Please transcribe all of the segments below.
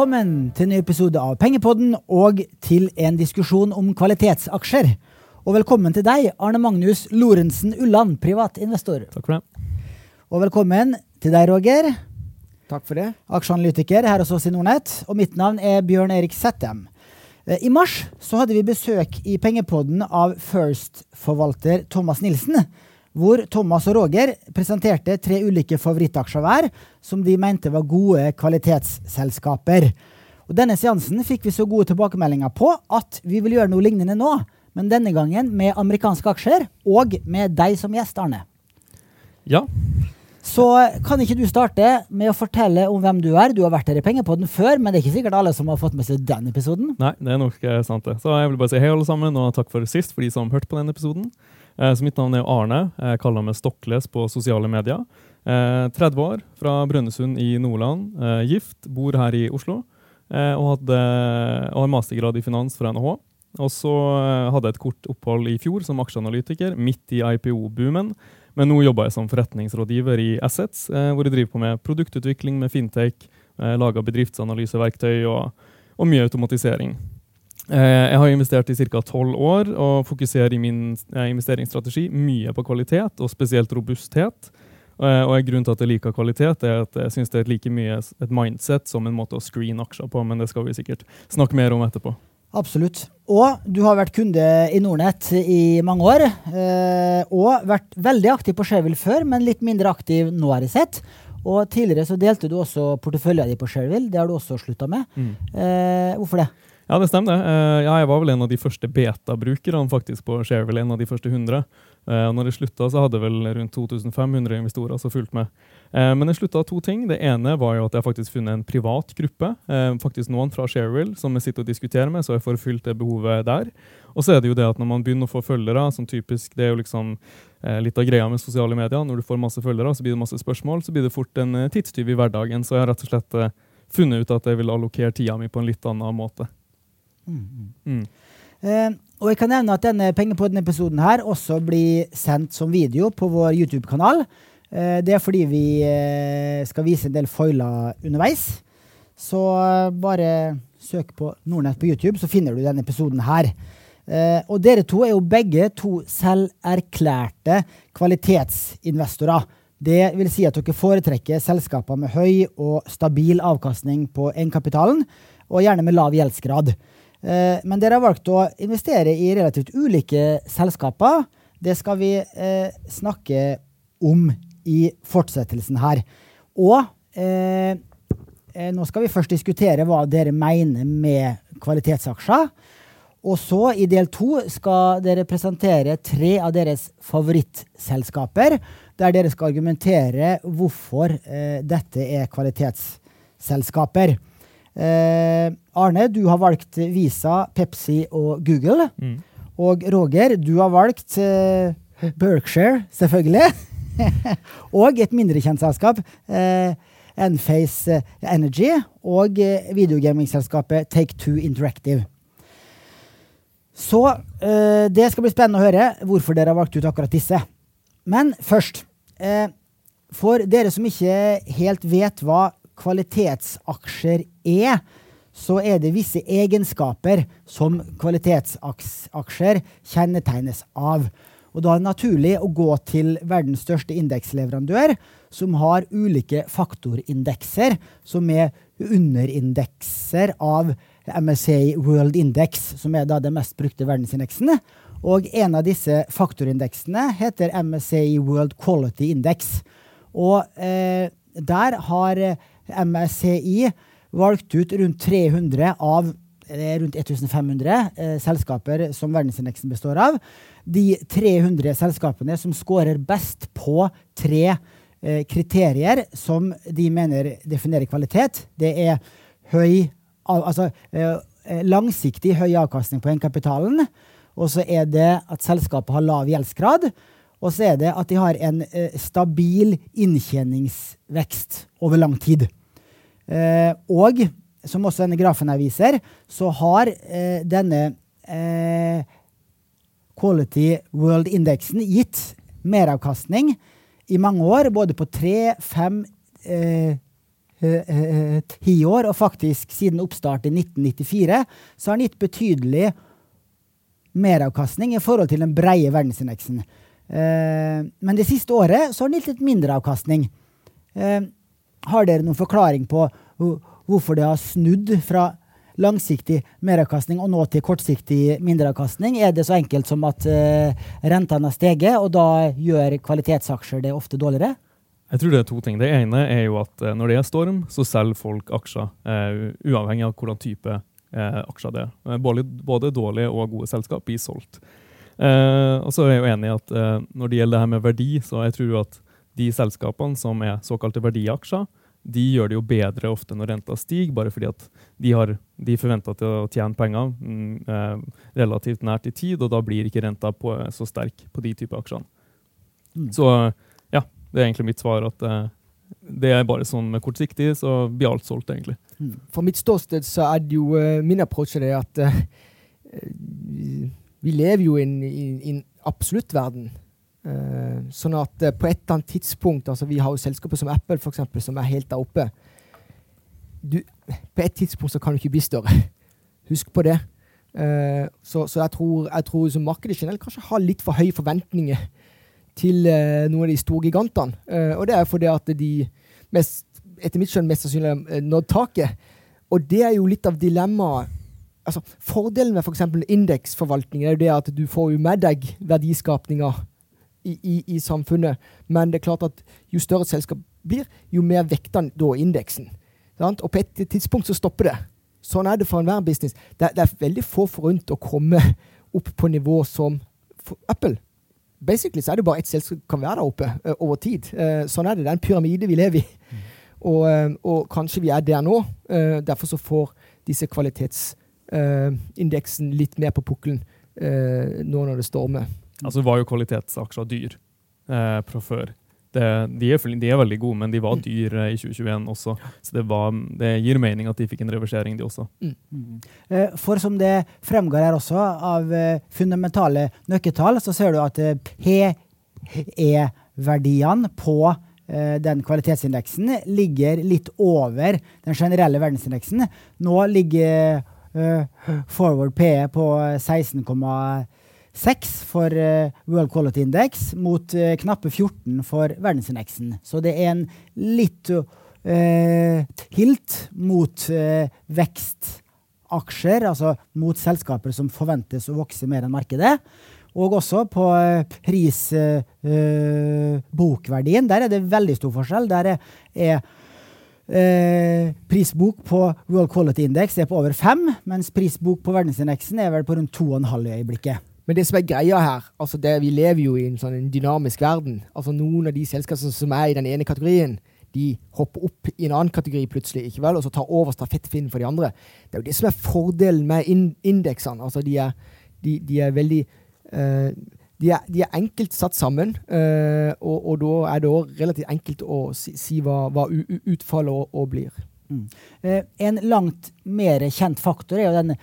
Velkommen til en ny episode av Pengepodden og til en diskusjon om kvalitetsaksjer. Og velkommen til deg, Arne Magnus Lorentzen Ulland, privatinvestor. Takk for det. Og velkommen til deg, Roger, Takk for det. aksjeanalytiker her hos oss i Nordnett. Og mitt navn er Bjørn Erik Settem. Eh, I mars så hadde vi besøk i Pengepodden av First-forvalter Thomas Nilsen. Hvor Thomas og Roger presenterte tre ulike favorittaksjer hver, som de mente var gode kvalitetsselskaper. Og Denne seansen fikk vi så gode tilbakemeldinger på at vi vil gjøre noe lignende nå. Men denne gangen med amerikanske aksjer, og med deg som gjest, Arne. Ja, Så kan ikke du starte med å fortelle om hvem du er? Du har vært her i Pengepodden før, men det er ikke sikkert alle som har fått med seg den episoden. nei, det er nok eh, sant det. Så jeg vil bare si hei alle sammen, og takk for sist for de som hørte på den episoden. Eh, Så mitt navn er Arne. Jeg kaller meg Stokles på sosiale medier. Eh, 30 år, fra Brønnøysund i Nordland. Eh, Gift, bor her i Oslo. eh, Og, hadde, og har mastergrad i finans fra NHH. Og så eh, hadde jeg et kort opphold i fjor som aksjeanalytiker, midt i IPO-boomen. Men nå jobber jeg som forretningsrådgiver i Assets, eh, hvor jeg driver på med produktutvikling med fintech, eh, lager bedriftsanalyseverktøy og, og mye automatisering. Eh, jeg har investert i ca. tolv år og fokuserer i min eh, investeringsstrategi mye på kvalitet, og spesielt robusthet. Eh, og Grunnen til at jeg liker kvalitet, er at jeg synes det er like mye et mindset som en måte å screene aksjer på, men det skal vi sikkert snakke mer om etterpå. Absolutt. Og du har vært kunde i Nordnett i mange år. Eh, og vært veldig aktiv på Shareville før, men litt mindre aktiv nå, har jeg sett. Og tidligere så delte du også porteføljen din på Shareville. Det har du også slutta med. Eh, hvorfor det? Ja, det stemmer. det. Eh, ja, jeg var vel en av de første beta-brukerne faktisk på Shareville, en av de første 100. Eh, og når jeg slutta, så hadde jeg vel rundt 2500 investorer som fulgte med. Eh, men jeg slutta av to ting. Det ene var jo at jeg faktisk funnet en privat gruppe, faktisk noen fra Shareville, som jeg sitter og diskuterer med, så jeg får fylt det behovet der. Og så er det jo det at når man begynner å få følgere, som typisk det er jo liksom litt av greia med sosiale medier, når du får masse følgere, så blir det masse spørsmål, så blir det fort en tidstyv i hverdagen. Så jeg har rett og slett funnet ut at jeg vil allokere tida mi på en litt annen måte. Mm. Eh, og jeg kan nevne at denne Pengepodden-episoden her også blir sendt som video på vår YouTube-kanal. Uh, det er fordi vi uh, skal vise en del foiler underveis. Så bare søk på Nordnett på YouTube, så finner du denne episoden her. Og dere to er jo begge to selverklærte kvalitetsinvestorer. Det vil si at dere foretrekker selskaper med høy og stabil avkastning på egenkapitalen, og gjerne med lav gjeldsgrad. Eh, men dere har valgt å investere i relativt ulike selskaper. Det skal vi eh, snakke om i fortsettelsen her. Og eh, nå skal vi først diskutere hva dere mener med kvalitetsaksjer. Og så, i del to, skal dere presentere tre av deres favorittselskaper, der dere skal argumentere hvorfor eh, dette er kvalitetsselskaper. Eh, Arne, du har valgt Visa, Pepsi og Google. Mm. Og Roger, du har valgt eh, Berkshire, selvfølgelig. og et mindre kjent selskap, eh, Enphase Energy, og eh, videogamingselskapet Take-Two Interactive. Så eh, det skal bli spennende å høre hvorfor dere har valgt ut akkurat disse. Men først, eh, for dere som ikke helt vet hva kvalitetsaksjer er, så er det visse egenskaper som kvalitetsaksjer kjennetegnes av. Og da er det naturlig å gå til verdens største indeksleverandør, som har ulike faktorindekser, som er underindekser av MSA World Index, som er da den mest brukte verdensindeksen. Og en av disse faktorindeksene heter MSA World Quality Index. Og eh, der har MSCI valgte ut rundt 300 av er rundt 1500 eh, selskaper som verdensindeksen består av. De 300 selskapene som scorer best på tre eh, kriterier som de mener definerer kvalitet, det er høy, al altså, eh, langsiktig høy avkastning på egenkapitalen. Og så er det at selskapet har lav gjeldsgrad. Og så er det at de har en eh, stabil inntjeningsvekst over lang tid. Eh, og som også denne grafen her viser, så har eh, denne eh, Quality World-indeksen gitt meravkastning i mange år, både på tre, fem, ti år, og faktisk siden oppstart i 1994, så har den gitt betydelig meravkastning i forhold til den breie verdensindeksen. men det siste året så har den gitt litt mindre avkastning. Har dere noen forklaring på hvorfor det har snudd fra langsiktig meravkastning og nå til kortsiktig mindreavkastning? Er det så enkelt som at uh, rentene har steget, og da gjør kvalitetsaksjer det ofte dårligere? Jeg tror det er to ting. Det ene er jo at uh, når det er storm, så selger folk aksjer, uh, uavhengig av hvordan type aksjer det er. Både, både, dårlige og gode selskap blir solgt. og så er jeg jo enig i at når det gjelder det her med verdi, så jeg tror at de selskapene som er såkalte verdiaksjer, de gjør det jo bedre ofte når renta stiger, bare fordi at de, har, de forventer til å tjene penger mm, eh, relativt nært i tid, og da blir ikke renta på, så sterk på de type aksjene. Mm. Så ja, det er egentlig mitt svar at eh, det er bare sånn med kortsiktig, så blir alt solgt, egentlig. Mm. For mitt ståsted så er det jo uh, min approach er det at uh, vi lever jo i en absolutt verden. Uh, sånn at uh, på et eller annet tidspunkt altså Vi har jo selskaper som Apple, for eksempel, som er helt der oppe. Du, på et tidspunkt så kan du ikke bli større. Husk på det. Uh, så, så, jeg tror, jeg tror markedet generelt kanskje har litt for høye forventninger til noen av de store gigantene. og det er fordi at de mest, etter mitt skjønn mest sannsynlig nådd taket. Og det er jo litt av dilemmaet. Altså, fordelen med f.eks. For indeksforvaltning er jo det at du får jo med deg verdiskapninga i, i, i, samfunnet. Men det er klart at jo større et selskap blir, jo mer vekter da indeksen. Sant? Og på et tidspunkt så stopper det. Sånn er det for enhver business. Det, det, er veldig få forunt å komme opp på nivå som Apple. Basically så er det bare ett selskap som kan være der oppe uh, over tid. Uh, sånn er det. Det er en pyramide vi lever i. Mm. Og, uh, og, kanskje vi er der nå. derfor så får disse kvalitetsindeksen litt mer på pukkelen nå når det stormer. Altså var jo kvalitetsaksjer dyr eh, fra før. Det, de, er, de, er, veldig gode, men de var mm. dyre i 2021 også. Så det, var, det, gir mening at de fikk en reversering, de også. Mm. Mm. Eh, for som det fremgår her også, av eh, fundamentale nøkkeltall, så ser du at PE-verdiene på den kvalitetsindeksen ligger litt over den generelle verdensindeksen. Nå ligger forward PE på 16,5 6 for uh, World Quality Index mot uh, knappe 14 for verdensindeksen. Så det er en litt uh, hilt mot vekstaksjer, altså mot selskaper som forventes å vokse mer enn markedet. Og også på prisbokverdien. der er det veldig stor forskjell. Der er, er prisbok på World Quality Index er på over 5, mens prisbok på verdensindeksen er vel på rundt 2,5 i øyeblikket. Men det som er greia her, altså det, vi lever jo i en sånn dynamisk verden. Altså Noen av de selskapene som er i den ene kategorien, de hopper opp i en annen kategori plutselig, ikke vel? og så tar over stafettfinnen for de andre. Det er jo det som er fordelen med indeksene. Altså de er, de, de er veldig uh, de, er, de er, enkelt satt sammen, uh, og, og, da er det òg relativt enkelt å si, si hva, hva utfallet òg blir. Mm. Uh, en langt mer kjent faktor er jo den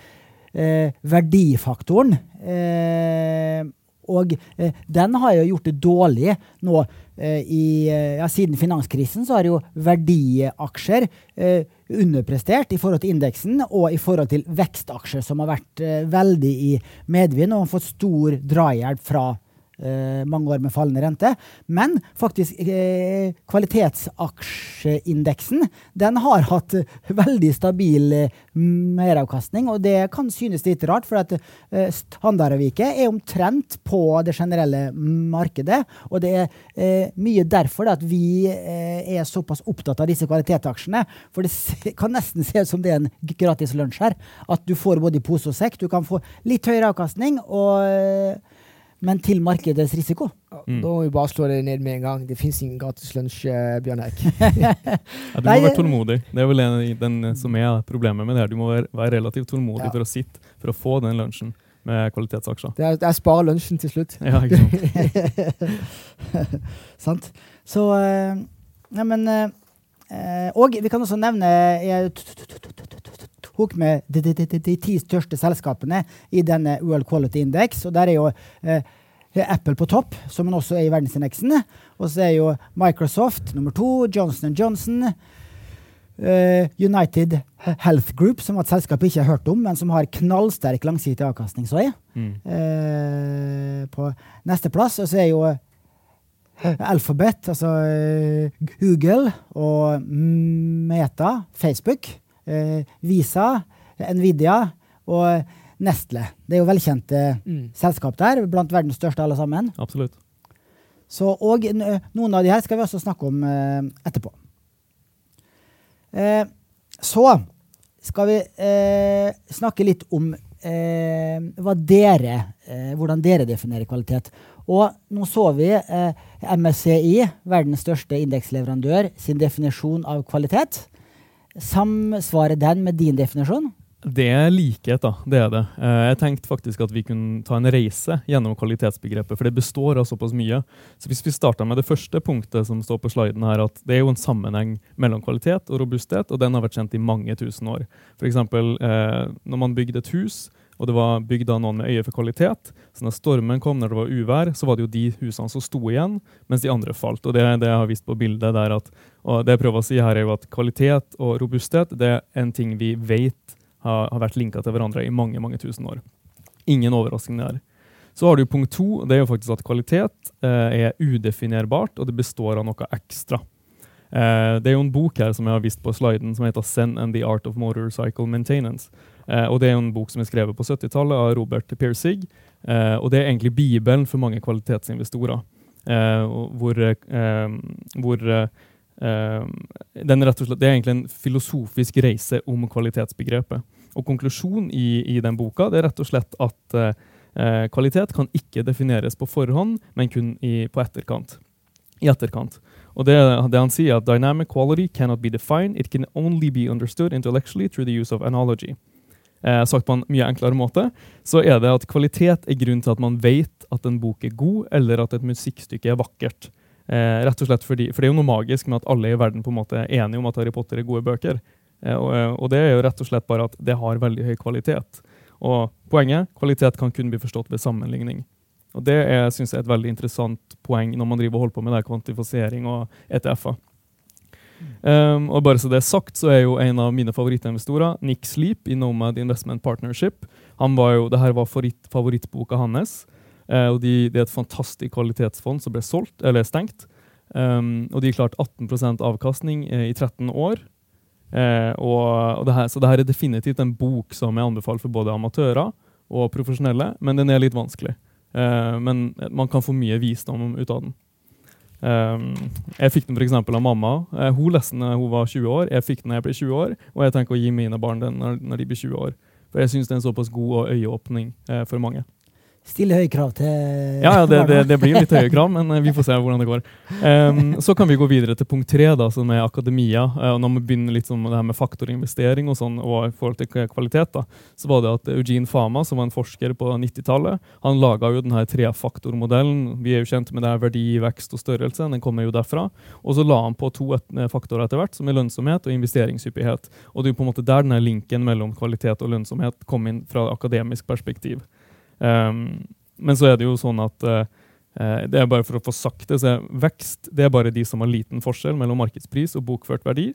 eh, verdifaktoren. Eh, og eh, den har jo gjort det dårlig nå eh, i ja, Siden finanskrisen så har jo verdiaksjer eh, underprestert i forhold til indeksen og i forhold til vekstaksjer, som har vært veldig i medvind og fått stor drahjelp fra eh, mange år med fallende rente. Men faktisk eh, kvalitetsaksjeindeksen den har hatt veldig stabil eh, meravkastning, og det kan synes litt rart, for at eh, standardavviket er omtrent på det generelle markedet, og det er eh, mye derfor at vi eh, er såpass opptatt av disse kvalitetsaksjene, for det kan nesten se ut som det er en gratis lunsj her. At du får både i pose og sekk. Du kan få litt høyere avkastning. og men til markedets risiko. Mm. Da må vi bare slå det ned med en gang. Det fins ingen gratis lunsj, eh, Bjørn Eik. ja, du må være tålmodig. Det er vel en, den som er problemet med det her. Du må være, være relativt tålmodig ja. for å sitte for å få den lunsjen med kvalitetsaksjer. Det er, det er spare lunsjen til slutt. Ja, ikke sant. sant. Så uh, Nei, men uh, Og vi kan også nevne tok med de, de, de, de, ti største selskapene i denne World Quality Index. Og der er jo eh, Apple på topp, som også er i verdensindeksen. Og så er jo Microsoft nummer to, Johnson Johnson eh, United Health Group, som et selskap jeg ikke har hørt om, men som har knallsterk langsiktig avkastning. Så jeg. Mm. Eh, på nesteplass. Og så er jo eh, Alphabet, altså eh, Google og Meta, Facebook, eh, Visa, Nvidia og Nestle. Det er jo velkjente Mm. selskap der, blant verdens største alle sammen. Absolutt. Så, og noen av de her skal vi også snakke om eh, etterpå. Eh, så skal vi eh, snakke litt om eh, dere, eh, hvordan dere definerer kvalitet. Og nå så vi eh, MSCI, verdens største indeksleverandør, sin definisjon av kvalitet. Samsvarer den med din definisjon? Det er likhet, da. Det er det. Eh, Jeg tenkte faktisk at vi kunne ta en reise gjennom kvalitetsbegrepet, for det består av såpass mye. Så hvis vi starter med det første punktet som står på sliden her, at det er jo en sammenheng mellom kvalitet og robusthet, og den har vært kjent i mange tusen år. Eksempel eh, når man bygde et hus, og det var bygd av noen med øye for kvalitet, så når stormen kom, når det var uvær, så var det jo de husene som sto igjen, mens de andre falt. Og det, det jeg har vist på bildet der at, og det jeg prøver å si her er jo at kvalitet og robusthet det er en ting vi vet har, har vært linka til hverandre i mange mange tusen år. Ingen overraskende der. Så har du punkt to, det er jo faktisk at kvalitet eh, er udefinerbart, og det består av noe ekstra. Eh, det er jo en bok her som jeg har vist på sliden, som heter Zen and the Art of Motorcycle Maintenance. Eh, og Det er jo en bok som er skrevet på 70-tallet av Robert Piercig. Eh, og det er egentlig bibelen for mange kvalitetsinvestorer. Eh, hvor eh, hvor den rett og slett, Det er egentlig en filosofisk reise om kvalitetsbegrepet. Og Konklusjonen i, i den boka det er rett og slett at eh, eh, kvalitet kan ikke defineres på forhånd, men kun i, på etterkant. I etterkant. Og det, det han sier, at dynamic quality cannot be defined, it can only be understood intellectually through the use of analogy. Eh, sagt på en mye enklere måte, så er det at kvalitet er grunnen til at man vet at en bok er god, eller at et musikkstykke er vakkert. Eh, rett og slett fordi, For det er jo noe magisk med at alle i verden på en måte er enige om at Harry Potter er gode bøker. Eh, og, eh, og det er jo rett og slett bare at det har veldig høy kvalitet. Og poenget kvalitet kan kun bli forstått ved sammenligning. Og Det er, synes jeg, et veldig interessant poeng når man driver og holder på med det kvantifisering og ETF-er. Um, og bare så det er sagt, så er jo en av mine favorittinvestorer, Nick Sleep i Nomad Investment Partnership. Han var jo, det her var favoritt, favorittboka hans. Eh, og de, Det er et fantastisk kvalitetsfond som ble solgt, eller stengt. Um, og de klarte 18% avkastning eh, i 13 år. Eh, og, og det her, så det her er definitivt en bok som jeg anbefaler for både amatører og profesjonelle, men den er litt vanskelig. Eh, men man kan få mye visdom ut av den. Um, jeg fikk den eksempel av mamma. Eh, hun leste den da hun var 20 år. Jeg fikk den da jeg ble 20 år, og jeg tenker å gi mine barn den når, når de blir 20 år. For jeg syns det er en såpass god øyeåpning eh, for mange. Stille høye krav til Ja, ja det, det, det blir litt høye krav, men eh, vi får se hvordan det går. Um, så kan vi gå videre til punkt tre, da, som er akademia. Uh, og når vi begynner litt sånn med det her med faktorinvestering og sånn, og i forhold til kvalitet, da, så var det at Eugene Fama, som var en forsker på 90-tallet, han laga jo den her trefaktormodellen. Vi er jo kjent med det her verdi, vekst og størrelse. Den kommer jo derfra. Og så la han på to et, eh, faktorer etter hvert, som er lønnsomhet og investeringshyppighet. Og det er jo på en måte der den linken mellom kvalitet og lønnsomhet kom inn fra akademisk perspektiv. Um, men så er det jo sånn at eh, eh, det er bare for å få sagt det, så vekst det er bare de som har liten forskjell mellom markedspris og bokført verdi.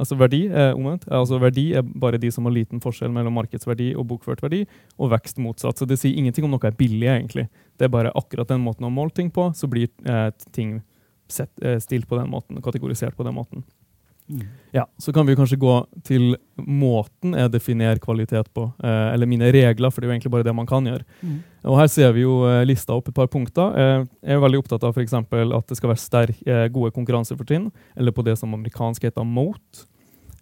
Altså verdi er omvendt. Altså verdi er bare de som har liten forskjell mellom markedsverdi og bokført verdi, og vekst motsatt. Så det sier ingenting om noe er billig, egentlig. Det er bare akkurat den måten å måle ting på, så blir eh, ting sett, eh, stilt på den måten, kategorisert på den måten. Mm. Ja, Så kan vi kanskje gå til måten jeg definerer kvalitet på, eh, eller mine regler, for det er jo egentlig bare det man kan gjøre. Mm. Og Her ser vi jo eh, lista opp et par punkter. Eh, jeg er veldig opptatt av for eksempel at det skal være sterk, eh, gode konkurransefortrinn, eller på det som amerikansk heter MOT.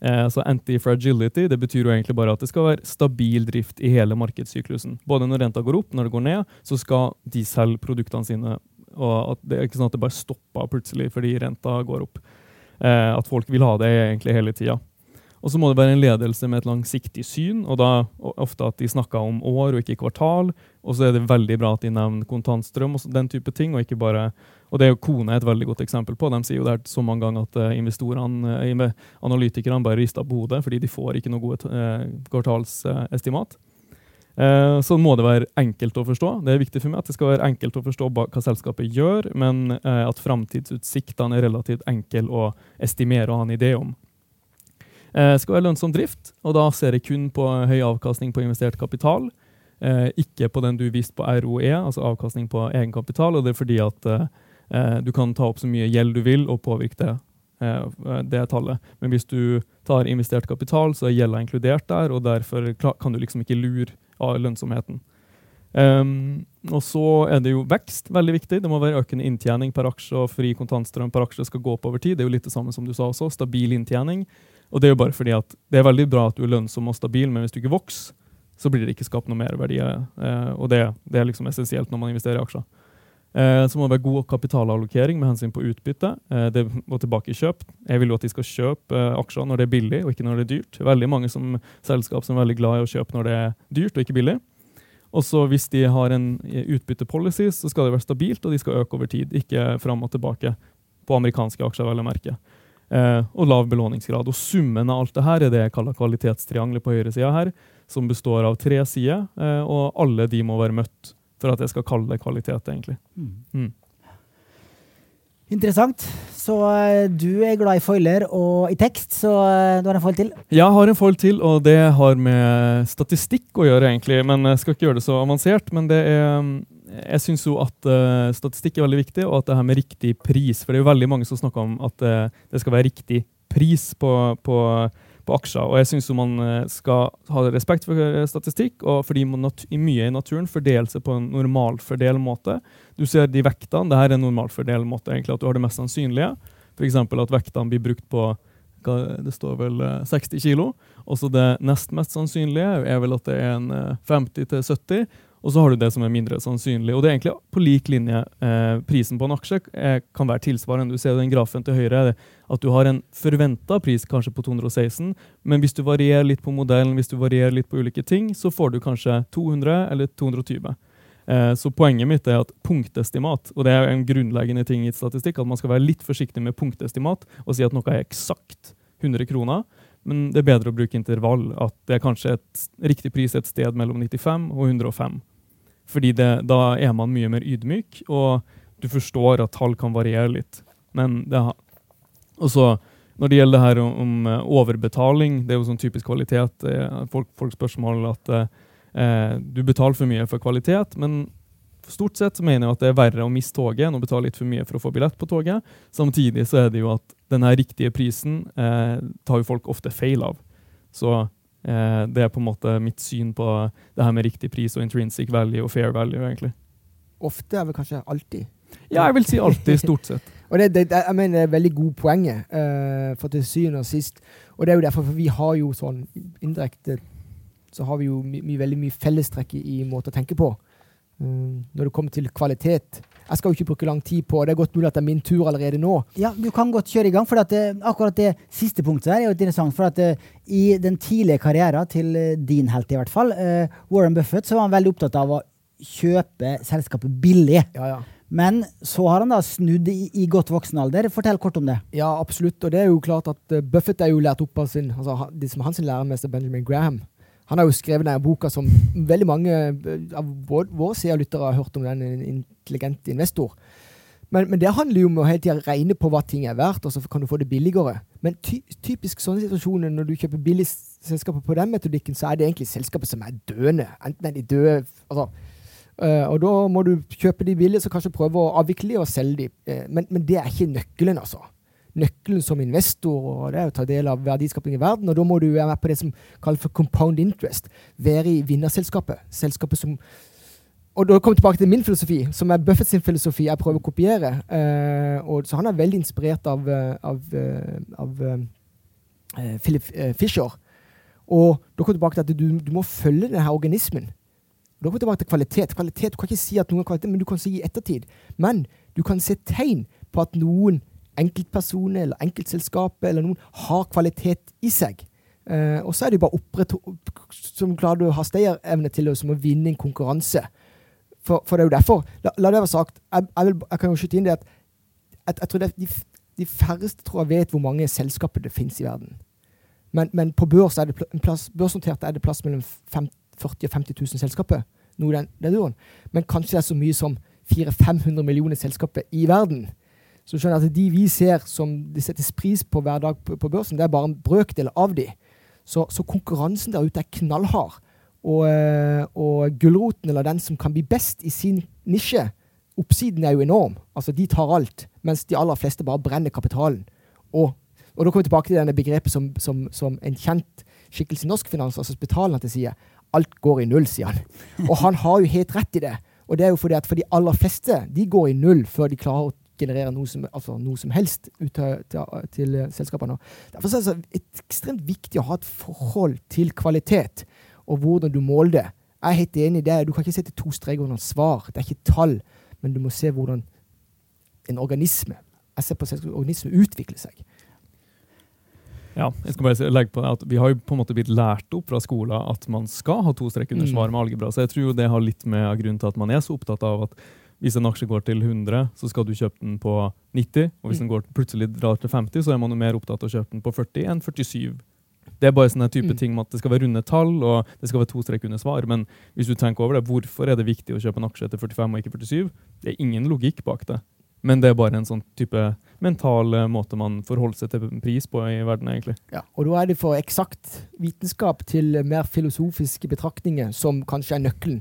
Eh, så Anti-fragility det betyr jo egentlig bare at det skal være stabil drift i hele markedssyklusen. Både når renta går opp, når det går ned, så skal de selge produktene sine. og at Det er ikke sånn at det bare stopper plutselig fordi renta går opp. Eh, at folk vil ha det egentlig hele tida. Og så må det være en ledelse med et langsiktig syn, og da ofte at de snakker om år og ikke kvartal. Og så er det veldig bra at de nevner kontantstrøm og den type ting, og ikke bare Og det er jo Kone et veldig godt eksempel på. De sier jo det her så mange ganger at eh, investorene, eh, analytikerne bare rister på hodet, fordi de får ikke noe gode uh, kvartalsestimat. Eh, så må det være enkelt å forstå. Det er viktig for meg at det skal være enkelt å forstå hva selskapet gjør, men eh, at framtidsutsiktene er relativt enkle å estimere og ha en idé om. Det skal være lønnsom drift, og da ser jeg kun på høy avkastning på investert kapital. Eh, ikke på den du viste på ROE, altså avkastning på egenkapital. Og det er fordi at eh, eh, du kan ta opp så mye gjeld du vil og påvirke det, eh, det tallet. Men hvis du tar investert kapital, så er gjelda inkludert der, og derfor kan du liksom ikke lure av lønnsomheten. Um, og så er det jo vekst, veldig viktig. Det må være økende inntjening per aksje, og fri kontantstrøm per aksje skal gå opp over tid. Det er jo litt det samme som du sa også, stabil inntjening. Og det er jo bare fordi at det er veldig bra at du er lønnsom og stabil, men hvis du ikke vokser, så blir det ikke skapt noe merverdi. Uh, og det, det, er liksom essensielt når man investerer i aksjer. Uh, så må det være god kapitalallokering med hensyn på utbytte. Uh, det må tilbake i kjøp. Jeg vil jo at de skal kjøpe aksjer når det er billig, og ikke når det er dyrt. Veldig mange som selskap som er veldig glad i å kjøpe når det er dyrt og ikke billig. Og så Hvis de har en utbyttepolicy, så skal det være stabilt, og de skal øke over tid. Ikke fram og tilbake på amerikanske aksjer, vel å merke. Eh, og lav belåningsgrad. Og Summen av alt det her er det jeg kaller kvalitetstriangelet på høyresida her, som består av tre sider, eh, og alle de må være møtt for at jeg skal kalle det kvalitet, egentlig. Mm. Mm. Interessant. Så uh, du er glad i foiler og i tekst, så uh, du har en foil til? Jeg har en foil til, og det har med statistikk å gjøre, egentlig. Men jeg skal ikke gjøre det så avansert. Men det er mm, Jeg syns jo at uh, statistikk er veldig viktig, og at det her med riktig pris For det er jo veldig mange som snakker om at det skal være riktig pris på, på på aksjer. Og jeg syns man eh, skal ha respekt for eh, statistikk, og fordi mye i naturen fordeler seg på en normalfordel måte. Du ser de vektene. Dette er en normalfordel måte, egentlig, at du har det mest sannsynlige. F.eks. at vektene blir brukt på det står vel 60 eh, kilo. Også det nest mest sannsynlige er vel at det er en 50 70. Og så har du det som er mindre sannsynlig. Og det er egentlig på lik linje. Eh, prisen på en aksje eh, kan være tilsvarende. Du ser den grafen til høyre, at du har en forventa pris kanskje på 216, men hvis du varierer litt på modellen, hvis du varierer litt på ulike ting, så får du kanskje 200 eller 220. Eh, så poenget mitt er at punktestimat, og det er en grunnleggende ting i statistikk, at man skal være litt forsiktig med punktestimat og si at noe er eksakt 100 kroner. Men det er bedre å bruke intervall. At det er kanskje et riktig pris et sted mellom 95 og 105. Fordi det, da er man mye mer ydmyk, og du forstår at tall kan variere litt. Men det også når det gjelder det her om, om, eh, overbetaling, det er jo sånn typisk kvalitet. Eh, folk, folk spørsmål at eh, du betaler for mye for kvalitet, men stort sett mener jeg at det er verre å miste toget enn å betale litt for mye for å få billett på toget. Samtidig så er det jo at denne riktige prisen eh, tar jo folk ofte feil av. Så eh, det er på en måte mitt syn på det her med riktig pris og intrinsic value og fair value, egentlig. Ofte er vel kanskje alltid? Ja, jeg vil si alltid, stort sett. og det, det, jeg mener, det er veldig gode poenget, uh, for til syvende og sist. Og det er jo derfor, for vi har jo sånn indirekte så har vi jo my, my, veldig mye fellestrekk i, i måte å tenke på. Mm, når det kommer til kvalitet. Jeg skal jo ikke bruke lang tid på det. er godt mulig at det er min tur allerede nå. Ja, Du kan godt kjøre i gang. for det, eh, akkurat det siste punktet her er jo interessant. for at uh, I den tidlige karrieren til uh, din helt, i hvert fall, Warren Buffett, så var han veldig opptatt av å kjøpe selskapet billig. Ja, ja. Men så har han da snudd i, i godt voksen alder. Fortell kort om det. Ja, absolutt. Og det er jo klart at Buffett er jo lært opp av sin, altså, de som hans læremester Benjamin Graham. Han har jo skrevet denne boka som veldig mange eh, av våre seerlyttere har hørt om, den en intelligent investor. Men, men, det handler jo om å hele tida regne på hva ting er verdt, og så kan du få det billigere. Men ty typisk sånne situasjoner, når du kjøper billig selskaper på den metodikken, så er det egentlig selskapet som er døende. Enten er de døde altså, øh, Og da må du kjøpe de billige, så kanskje prøve å avvikle de og selge de. Eh, men, men det er ikke nøkkelen, altså nøkkelen som investor, og det er å ta del av verdiskaping i verden. Og da må du være med på det som kalles for compound interest. Være i vinnerselskapet. Selskapet som Og da kommer jeg tilbake til min filosofi, som er Buffett sin filosofi jeg prøver å kopiere. Uh, og så han er veldig inspirert av, eh, av, eh, av uh, Philip Fisher. Og da kommer jeg tilbake til at du, du må følge denne organismen. Da kommer jeg tilbake til kvalitet. Kvalitet, Du kan ikke si at noen har kvalitet, men du kan si i ettertid. Men du kan se tegn på at noen enkeltpersoner eller enkeltselskaper eller noen har kvalitet i seg. Uh, og så er det jo bare opprett som klarer du å ha stayerevne til å vinne en konkurranse. For, for, det er jo derfor La, la det være sagt. Jeg, jeg, vil, jeg, kan jo skyte inn det at jeg, jeg tror det, de, de, færreste tror jeg vet hvor mange selskaper det finnes i verden. Men, men på børs er det plass, børsnotert er det plass mellom 40 og 50 000 selskaper. Noe den, den Men kanskje det er så mye som 400-500 millioner selskaper i verden. Så skjønner jeg at de vi ser som det settes pris på hver dag på, på børsen, det er bare en brøkdel av de. Så, så konkurransen der ute er knallhard. Og, eh, og gulroten, eller den som kan bli best i sin nisje, oppsiden er jo enorm. Altså, de tar alt, mens de aller fleste bare brenner kapitalen. Og, og da kommer vi tilbake til denne begrepet som, som, som en kjent skikkelse i norsk finans, altså spitalen at det sier alt går i null, sier han. Og han har jo helt rett i det. Og det er jo fordi at for de aller fleste, de går i null før de klarer å generere noe som, altså noe som helst ut til, til, til selskapene. Derfor er det ekstremt viktig å ha et forhold til kvalitet, og hvordan du måler det. Jeg er helt enig i det. Du kan ikke sette to streker under svar. Det er ikke tall, men du må se hvordan en organisme jeg ser på organisme utvikler seg. Ja, jeg skal bare legge på at Vi har jo på en måte blitt lært opp fra skolen at man skal ha to strek under mm. svar med algebra. Så jeg tror det har litt med grunnen til at man er så opptatt av at hvis en aksje går til 100, så skal du kjøpe den på 90. Og hvis mm. den går plutselig drar til 50, så er man jo mer opptatt av å kjøpe den på 40 enn 47. Det er bare sånne type mm. ting med at det skal være runde tall og det skal være to strek under svar. Men hvis du tenker over det, hvorfor er det viktig å kjøpe en aksje til 45 og ikke 47? Det er ingen logikk bak det. Men det er bare en sånn type mental eh, måte man forholder seg til pris på i verden, egentlig. Ja, og da er det for eksakt vitenskap til mer filosofiske betraktninger som kanskje er nøkkelen.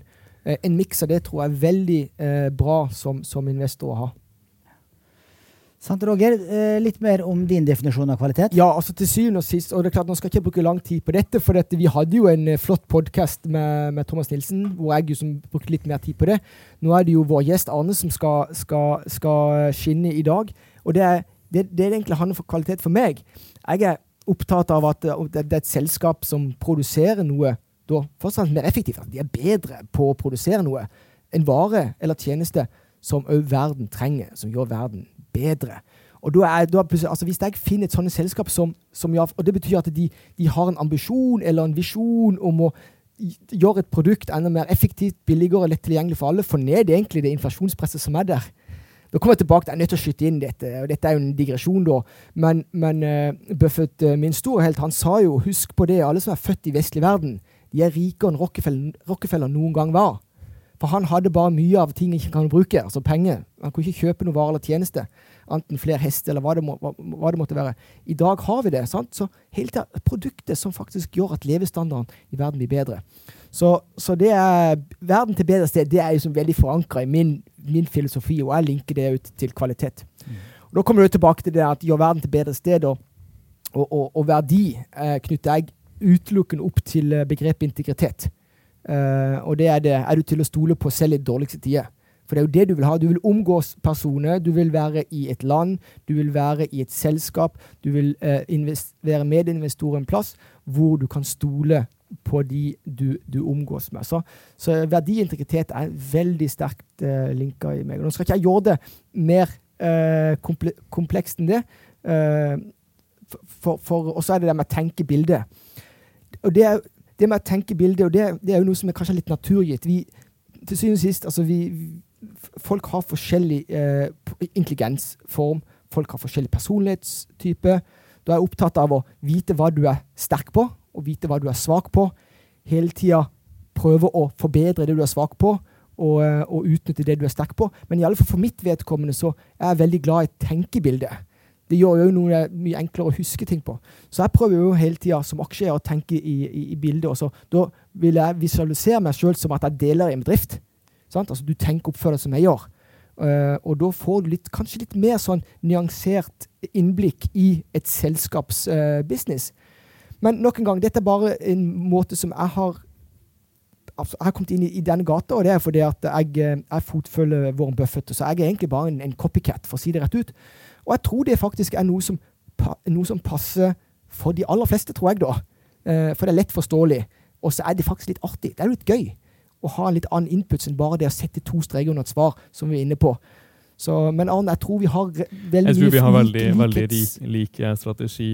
Eh, en miks av det tror jeg er veldig eh, bra som, som investor å ha. Sant, Roger. Eh, litt mer om din definisjon av kvalitet? Ja, altså til syvende og sist, og det er klart Nå skal jeg ikke bruke lang tid på dette, for dette, vi hadde jo en flott podkast med, med, Thomas Nilsen, hvor jeg jo som brukte litt mer tid på det. Nå er det jo vår gjest Arne som skal, skal, skal skinne i dag. Og det er det, det egentlig handler om kvalitet for meg. Jeg er opptatt av at det, det er et selskap som produserer noe da først mer effektivt. At de er bedre på å produsere noe. En vare eller tjeneste som òg verden trenger, som gjør verden bedre. Og da er, da, altså Hvis jeg finner et sånt selskap som, som gjør, og det betyr at de, de, har en ambisjon eller en visjon om å gjøre et produkt enda mer effektivt, billigere lett tilgjengelig for alle, få ned egentlig det inflasjonspresset som er der. Da kommer jeg tilbake, jeg er nødt til å skyte inn dette, og dette er jo en digresjon, da. Men, men uh, Buffett, uh, min store helt, han sa jo husk på det, alle som er født i vestlig verden, de er rikere enn Rockefeller, Rockefeller noen gang var. For han hadde bare mye av ting han ikke kan bruke, altså penger. Han kunne ikke kjøpe noe vare eller tjeneste, enten flere hester eller hva det, må, hva, hva det, måtte være. I dag har vi det. sant? Så hele tida produktet som faktisk gjør at levestandarden i verden blir bedre. Så, så det er verden til bedre sted, det er jo som veldig forankra i min, min, filosofi, og jeg linker det ut til kvalitet. Mm. Og Da kommer du tilbake til det at gjør verden til bedre sted, og, og, og, og verdi eh, knytter jeg utelukkende opp til eh, begrepet integritet. Uh, og det er det. Er du til å stole på selv i dårligste tider? For det er jo det du vil ha. Du vil omgås personer, du vil være i et land, du vil være i et selskap, du vil uh, være medinvestor en plass hvor du kan stole på de du, du omgås med. Så, så verdiintegritet er veldig sterkt uh, linka i meg. Nå skal ikke jeg gjøre det mer uh, komple komplekst enn det. for, for, og så er det det med å tenke bildet. Og det det med å tenke bildet, og det, det, er jo noe som er kanskje litt naturgitt. Vi, til syvende og sist, altså vi, Folk har forskjellig eh, intelligensform. Folk har forskjellig personlighetstype. Da er jeg opptatt av å vite hva du er sterk på, og vite hva du er svak på. Hele tida prøve å forbedre det du er svak på, og, eh, og utnytte det du er sterk på. Men i alle fall for mitt vedkommende så er jeg veldig glad i tenkebildet. Det gjør jo noe mye enklere å huske ting på. Så jeg prøver jo hele tida som aksjeeier å tenke i, i, i bildet. Også. Da vil jeg visualisere meg sjøl som at jeg deler i en bedrift. Sant? Altså Du tenker oppfør deg som jeg gjør. Uh, og da får du litt, kanskje litt mer sånn nyansert innblikk i et selskaps uh, business. Men nok en gang, dette er bare en måte som jeg har altså, jeg har kommet inn i, i denne gata, og det er fordi at jeg, eh, jeg fotfølger Warren Buffett. Så jeg er egentlig bare en, en copycat, for å si det rett ut. Og jeg tror det faktisk er noe som, noe som passer for de aller fleste, tror jeg, da. Eh, for det er lett forståelig. Og så er det faktisk litt artig. Det er litt gøy å ha en litt annen input enn bare det å sette to streker under et svar, som vi er inne på. Så, men Arne, jeg tror vi har veldig Jeg tror vi har veldig, veldig lik, strategi.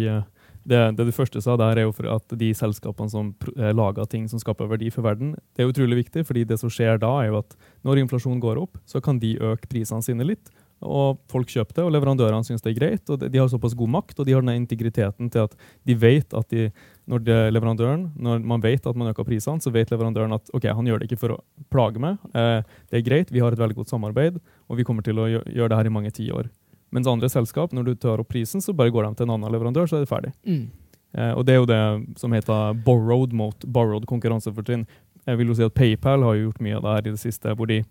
Det, det, du første sa der, er jo for at de selskapene som eh, lager ting som skaper verdi for verden, det er utrolig viktig. fordi det som skjer da, er jo at når inflasjonen går opp, så kan de øke prisene sine litt og folk kjøper det, og leverandørene syns det er greit. og De har såpass god makt og de har den integriteten til at de vet at de, når det leverandøren, når man vet at man øker prisene, så vet leverandøren at ok, han gjør det ikke for å plage meg. Eh, det er greit, vi har et veldig godt samarbeid, og vi kommer til å gjøre det her i mange tiår. Mens andre selskap, når du tar opp prisen, så bare går de til en annen leverandør, så er det ferdig. Mm. Eh, og det er jo det som heter borrowed mot borrowed konkurransefortrinn. Jeg vil jo si at PayPal har gjort mye av det her i det siste, hvor de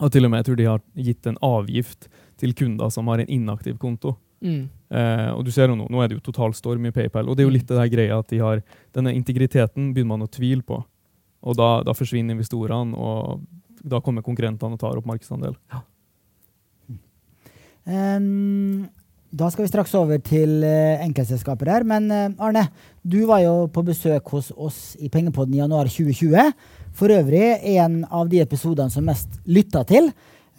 og til og med jeg tror de har gitt en avgift til kunder som har en inaktiv konto. Mm. Eh, og du ser jo nå, nå er det jo totalstorm i PayPal, og det er jo litt det der greia at de har denne integriteten begynner man å tvile på. Og da, da forsvinner investorene, og da kommer konkurrentene og tar opp markedsandel. Um, da skal vi straks over til uh, enkeltselskaper her. Men uh, Arne, du var jo på besøk hos oss i Pengepodden i januar 2020. For øvrig en av de episodene som mest lytta til.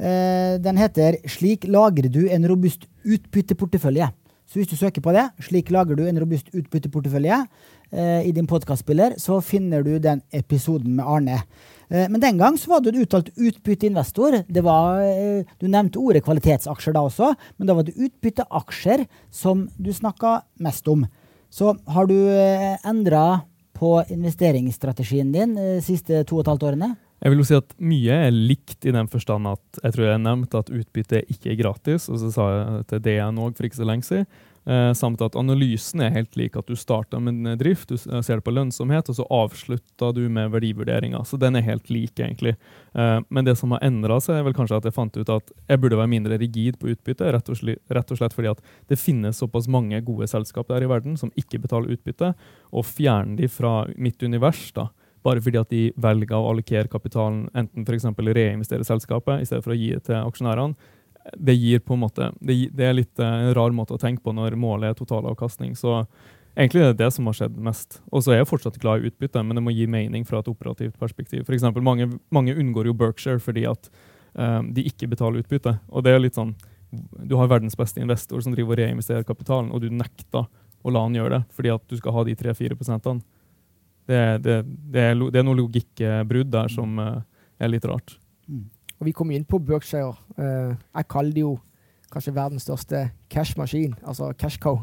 Uh, den heter 'Slik lager du en robust utbytteportefølje'. Så hvis du søker på det, 'Slik lager du en robust utbytteportefølje' i din podkastspiller, så finner du den episoden med Arne. Eh, men den gang så var du en uttalt utbytteinvestor. Var, eh, du nevnte ordet kvalitetsaksjer da også, men da var det utbytteaksjer som du snakka mest om. Så har du eh, endra på investeringsstrategien din de siste to og et halvt årene? Jeg vil jo si at Mye er likt i den forstand at jeg tror jeg nevnte at utbytte ikke er gratis. og Så sa jeg til DN òg for ikke så lenge siden. Eh, samt at analysen er helt lik. At du starter med en drift, du ser det på lønnsomhet, og så avslutter du med verdivurderinger. Så den er helt lik, egentlig. Eh, men det som har endra seg, er vel kanskje at jeg fant ut at jeg burde være mindre rigid på utbytte. Rett og, slett, rett og slett fordi at det finnes såpass mange gode selskap der i verden som ikke betaler utbytte, og fjerne de fra mitt univers. da, bare fordi at de velger å allokere kapitalen enten f.eks. reinvestere selskapet i stedet for å gi det til aksjonærene, det gir på en måte, det, det er litt uh, en rar måte å tenke på når målet er totalavkastning. Så egentlig er det det som har skjedd mest. Og så er jeg fortsatt glad i utbytte, men det må gi mening fra et operativt perspektiv. For eksempel, mange, mange unngår jo Berkshire fordi at um, de ikke betaler utbytte. Og det er litt sånn, Du har verdens beste investor som driver og reinvesterer kapitalen, og du nekter å la han gjøre det fordi at du skal ha de 3-4 prosentene. Det, det, det, er, det er noe logikkbrudd der som uh, er litt rart. Mm. Og vi kom inn på Berkshire. Uh, jeg kaller det jo kanskje verdens største cashmaskin, altså cash cow.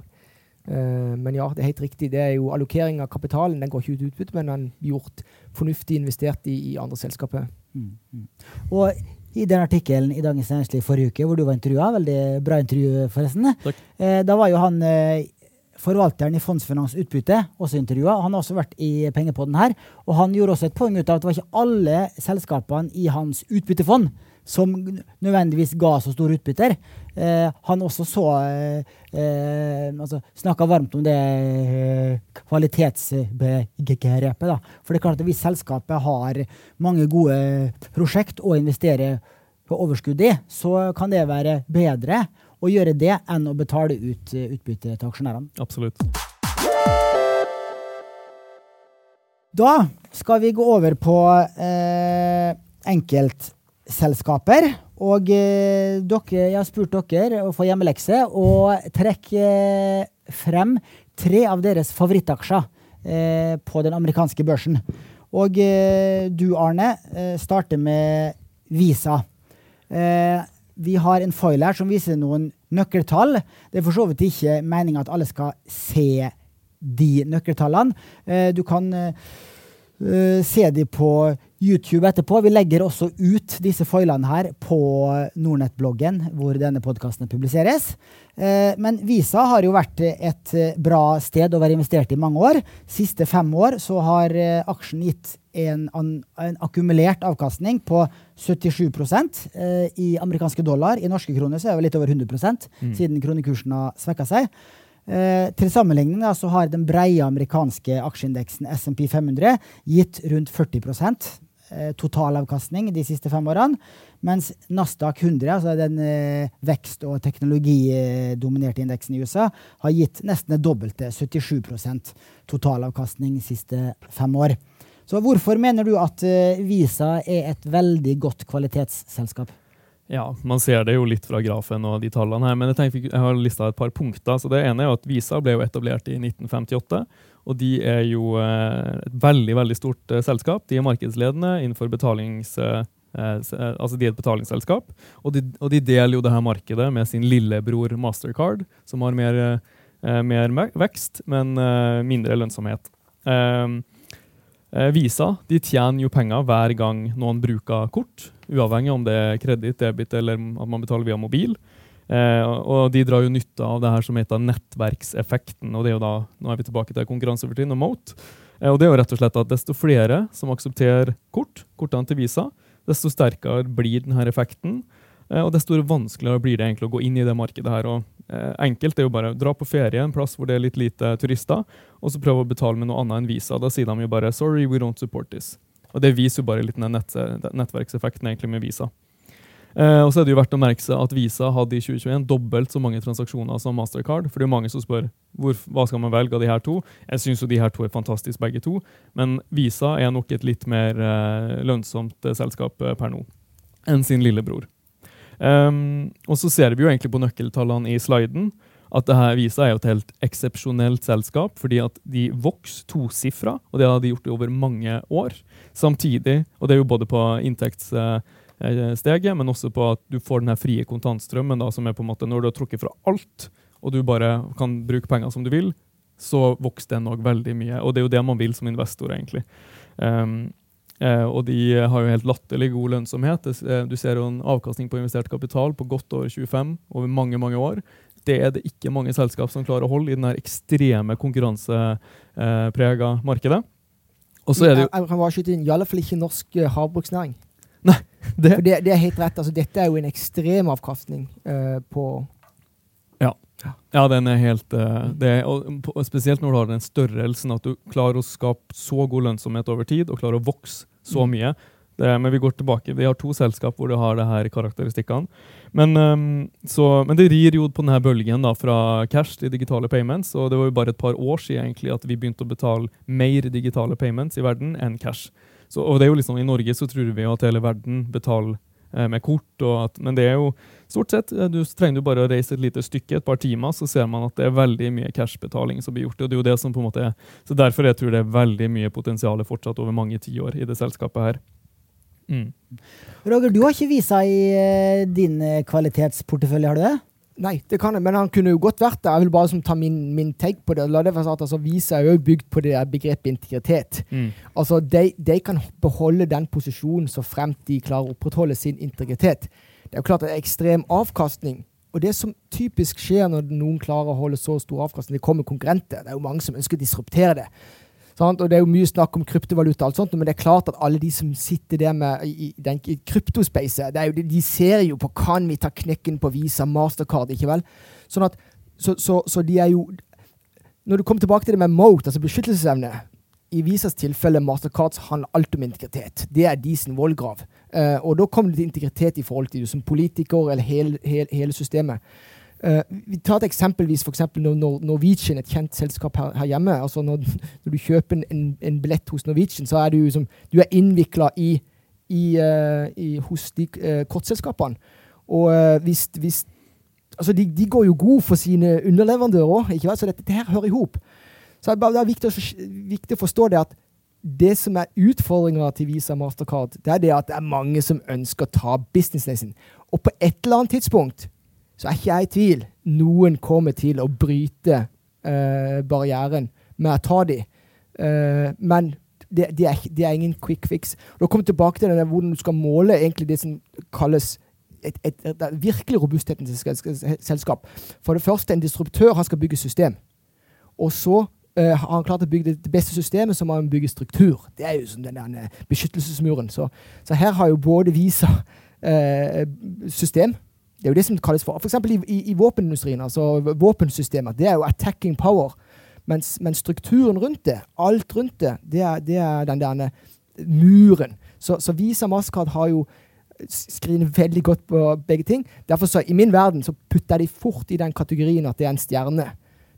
Uh, men ja, det er helt riktig. Det er jo allokering av kapitalen. Den går ikke ut utbytte, men den er gjort fornuftig investert i, i andre selskaper. Mm, mm. Og i den artikkelen i Dagens Næringsliv forrige uke, hvor du var intervjua, veldig bra intervju, forresten, Takk. da var jo han forvalteren i Fondsfinans Utbytte også intervjua. Han har også vært i Pengepodden her. Og han gjorde også et poeng ut av at det var ikke alle selskapene i hans utbyttefond som nødvendigvis ga så store utbytter. Eh, han også så eh, eh altså, Snakka varmt om det eh, kvalitetsbegrepet. Da. For det er klart at hvis selskapet har mange gode prosjekt å investere på overskudd i, så kan det være bedre å gjøre det enn å betale ut eh, utbytte til aksjonærene. Absolutt. Da skal vi gå over på eh, enkeltselskaper. Og eh, dere, jeg har spurt dere å få hjemmelekse og trekke frem tre av deres favorittaksjer eh, på den amerikanske børsen. Og eh, du, Arne, eh, starter med Visa. Eh, vi har en foil her som viser noen nøkkeltall. Det er for så vidt ikke meninga at alle skal se de nøkkeltallene. Eh, du kan uh, se de på YouTube etterpå. Vi legger også ut disse foilene her på Nordnett-bloggen, hvor denne podkasten publiseres. Uh, men Visa har jo vært et bra sted å være investert i mange år. Siste fem år så har uh, aksjen gitt en, en, akkumulert avkastning på 77 eh, i amerikanske dollar. I norske kroner så er det litt over 100 mm. siden kronekursen har svekka seg. Eh, til sammenligning da, så har den breie amerikanske aksjeindeksen SMP 500 gitt rundt 40 eh, totalavkastning de siste fem årene. Mens Nasdaq 100, altså den eh, vekst- og teknologidominerte indeksen i USA, har gitt nesten det dobbelte, 77% totalavkastning de siste fem år. Så hvorfor mener du at uh, Visa er et veldig godt kvalitetsselskap? Ja, man ser det jo litt fra grafen og de tallene her, men jeg, tenker, jeg har lista et par punkter. så Det ene er at Visa ble jo etablert i 1958. Og de er jo uh, et veldig veldig stort uh, selskap. De er markedsledende innenfor betalings... altså De er et betalingsselskap, og de, og de, deler jo det her markedet med sin lillebror Mastercard, som har mer, mer vekst, men mindre lønnsomhet. Um, Eh, Visa de tjener jo penger hver gang noen bruker kort, uavhengig om det er kreditt, debit eller at man betaler via mobil. Eh, og de drar jo nytte av det her som heter nettverkseffekten. og det er jo da, Nå er vi tilbake til konkurransefortrinn og Mote. Eh, og det er jo rett og slett at Desto flere som aksepterer kort, kortene til Visa, desto sterkere blir denne effekten. Eh, og desto vanskeligere blir det egentlig å gå inn i det markedet. her. Og, eh, enkelt er jo bare dra på ferie en plass hvor det er litt lite turister, og så prøve å betale med noe annet enn Visa. Da sier de jo bare 'sorry, we don't support this'. Og Det viser jo bare litt den nett, nettverkseffekten egentlig med Visa. Eh, og så er det jo verdt å merke seg at Visa hadde i 2021 dobbelt så mange transaksjoner som Mastercard. For det er mange som spør hvor, hva skal man velge av de her to. Jeg syns jo de her to er fantastiske begge to, men Visa er nok et litt mer eh, lønnsomt eh, selskap eh, per nå enn sin lillebror. Um, og så ser vi jo egentlig på nøkkeltallene i sliden at det her Visa er jo et helt eksepsjonelt selskap, fordi at de vokser tosifra, og det har de gjort over mange år. Samtidig, og det er jo både på inntekts... Eh, steget, men også på at du får den frie kontantstrømmen, da, som er på en måte når du har trukket fra alt, og du bare kan bruke penger som du vil, så vokser den òg veldig mye. Og det er jo det man vil som investor, egentlig. Um, eh, og de har jo helt latterlig god lønnsomhet. Eh, du ser jo en avkastning på investert kapital på godt over 25 over mange mange år. Det er det ikke mange selskap som klarer å holde i den ekstreme konkurranseprega eh, markedet. Og så er det jo bare skyte inn, i alle fall ikke norsk havbruksnæring. Nei, det. For det, det, er helt rett. Altså, dette er jo en ekstrem avkastning uh, på ja. ja. den er helt uh, det, og, Spesielt når du har den størrelsen at du klarer å skape så god lønnsomhet over tid og klarer å vokse så mm. mye. Det, men vi går tilbake. Vi har to selskap hvor du har det her karakteristikkene. Men, um, så, men, det rir jo på denne bølgen da, fra cash til digitale payments. Og det var jo bare et par år siden egentlig at vi begynte å betale mer digitale payments i verden enn cash. Så, og det er jo liksom, I Norge så tror vi at hele verden betaler eh, med kort, at, men det er jo stort sett eh, Du trenger jo bare å reise et lite stykke, et par timer, så ser man at det er veldig mye cashbetaling som blir gjort. og det er jo det som på en måte er, så Derfor jeg tror det er veldig mye potensial fortsatt over mange tiår i det selskapet her. Mm. Roger, du har ikke visa i uh, din kvalitetsportefølje, har du det? Nei, det kan jeg, men han kunne jo godt vært det. Jeg vil bare som, ta min, min take på det. La det være sagt, altså, Visa er jo bygd på det begrepet integritet. Mm. Altså, de, de, kan beholde den posisjonen så fremt de klarer å opprettholde sin integritet. Det er jo klart det er ekstrem avkastning. Og det som typisk skjer når noen klarer å holde så stor avkastning, det kommer konkurrenter. Det er jo mange som ønsker å disruptere det. Sant? Og Det er jo mye snakk om kryptovaluta, og alt sånt, men det er klart at alle de som sitter der med i, den kryptospacet, de ser jo på kan vi ta knekken på Visa, Mastercard, ikke vel? Sånn at, så, så, så de er jo Når du kommer tilbake til det med MOAT, altså beskyttelsesevne I Visas tilfelle Mastercards handler alt om integritet. Det er de sin vollgrav. Uh, og da kommer det til integritet i forhold til du som politiker eller hele, hele, hele systemet. Uh, vi tar et eksempelvis for eksempel Norwegian, et kjent selskap her, her hjemme. altså når, når, du kjøper en, en, billett hos Norwegian, så er du, som, du er innvikla i, i, uh, i, hos de uh, kortselskapene. Og hvis, hvis altså de, de, går jo god for sine underleverandører òg, så dette, det her hører i hop. Så det er viktig å, viktig å forstå det at det som er utfordringa til Visa Mastercard, det er det at det er mange som ønsker å ta businessen sin. Og på et eller annet tidspunkt så er ikke jeg i tvil. Noen kommer til å bryte uh, barrieren med å ta de. Uh, men det, det, er, det, er, ingen quick fix. Da kommer vi tilbake til denne, hvordan du skal måle egentlig det som kalles et, et, et, et virkelig robusthetens selskap. For det første, en disruptør han skal bygge system. Og så uh, har han klart å bygge det beste systemet, så må han bygge struktur. Det er jo som den beskyttelsesmuren. Så, så, her har jo både Visa uh, system det er jo det som kalles for F.eks. I, i, i våpenindustrien, altså våpensystemer, det er jo attacking power. Mens, mens strukturen rundt det, alt rundt det, det er, det er den der muren. Så, så Visa Mastercard har jo skriner veldig godt på begge ting. Derfor så, I min verden så putter de fort i den kategorien at det er en stjerne.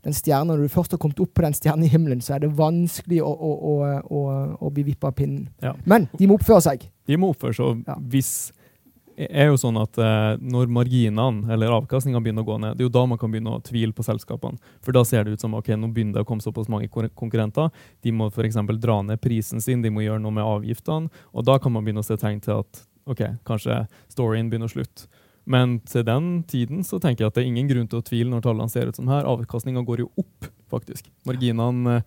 Den stjerne, Når du først har kommet opp på den stjernehimmelen, så er det vanskelig å, å, å, å bli vippa av pinnen. Ja. Men de må oppføre seg. De må oppføre seg. Ja. Hvis er jo sånn at eh, Når marginene eller avkastninga begynner å gå ned, det er jo da man kan begynne å tvile på selskapene. For da ser det ut som ok, nå begynner det å komme såpass mange konkurrenter. De må f.eks. dra ned prisen sin, de må gjøre noe med avgiftene. Og da kan man begynne å se tegn til at ok, kanskje storyen begynner å slutte. Men til den tiden så tenker jeg at det er ingen grunn til å tvile når tallene ser ut som her. Avkastninga går jo opp, faktisk. Marginene eh,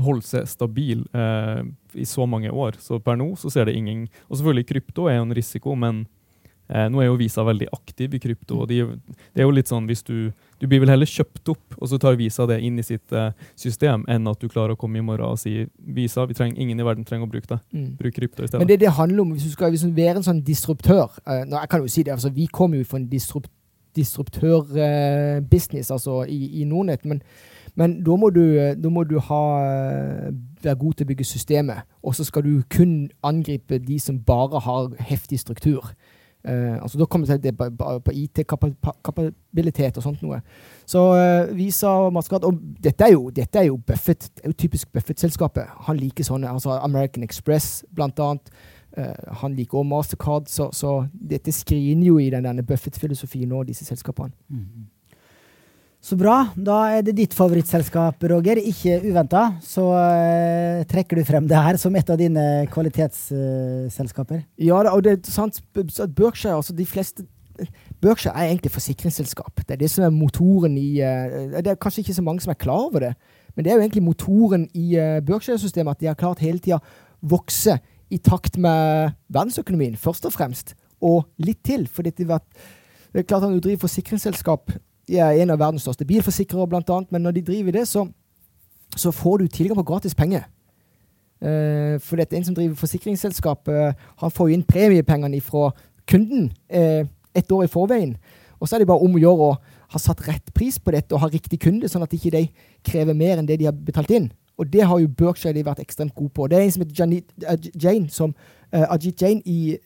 holder seg stabil eh, i så mange år. Så per nå så ser det ingen Og selvfølgelig krypto er jo en risiko, men Eh, nå er jo Visa veldig aktiv i krypto. og de, det er jo litt sånn hvis du, du blir vel heller kjøpt opp, og så tar Visa det inn i sitt eh, system, enn at du klarer å komme i morgen og si Visa, vi trenger, ingen i verden trenger å bruke det. Mm. Bruk krypto i stedet. Men det det handler om, hvis du skal hvis du være en sånn disruptør eh, nå, Jeg kan jo si det, altså Vi kommer jo fra en disrup, disruptørbusiness altså i, i Nordnett. Men, men da, må du, da må du ha, eh, være god til å bygge systemet. Og så skal du kun angripe de som bare har heftig struktur. Uh, altså Da kommer det til det på, på IT-kapabilitet og sånt noe. Så uh, Visa og Mastercard Og dette er jo, dette er jo Buffett. Det er jo typisk Buffett-selskapet. Han liker sånne. altså American Express, blant annet. Uh, han liker også Mastercard. Så, så dette skriner jo i den, denne Buffett-filosofien og disse selskapene. Mm. Så bra. Da er det ditt favorittselskap, Roger. Ikke uventa. Så uh, trekker du frem det her som et av dine kvalitetsselskaper. Uh, ja, og det er sant. Berkshire, altså de fleste Berkshire er egentlig forsikringsselskap. Det er det som er motoren i uh, Det er kanskje ikke så mange som er klar over det, men det er jo egentlig motoren i Berkshire-systemet at de har klart hele tida vokse i takt med verdensøkonomien, først og fremst. Og litt til. For det er klart at når driver forsikringsselskap de er en av verdens største bilforsikrere, blant annet, men når de driver det, så, så får du tilgang på gratis penger. Eh, for er en som driver forsikringsselskap, eh, han får jo inn premiepengene fra kunden eh, et år i forveien. Og så er det bare om å gjøre å ha satt rett pris på dette og ha riktig kunde, sånn at ikke de krever mer enn det de har betalt inn. Og det har jo Berkshire vært ekstremt gode på. Det er en som heter Janet, Jane, som, Ajit Jain i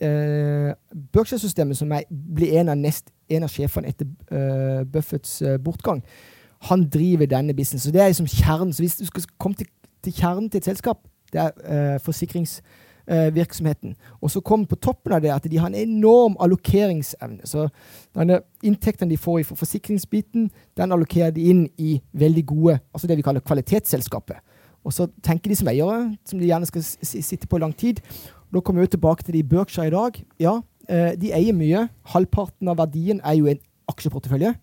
Berkshire-systemet, som er, blir en av nest en av sjefene etter uh, Buffetts uh, bortgang. Han driver denne businessen. Så det er liksom kjernen. Så hvis du skal komme til, til kjernen til et selskap, det er uh, forsikringsvirksomheten. og så kommer på toppen av det at de har en enorm allokeringsevne. Så denne inntektene de får fra forsikringsbiten, den allokerer de inn i veldig gode, altså det vi kaller kvalitetsselskapet. Og så tenker de som eiere, som de gjerne skal sitte på i lang tid. Da kommer vi tilbake til de Berkshire i dag. Ja, Eh, de eier mye. Halvparten av verdien er jo en aksjeportefølje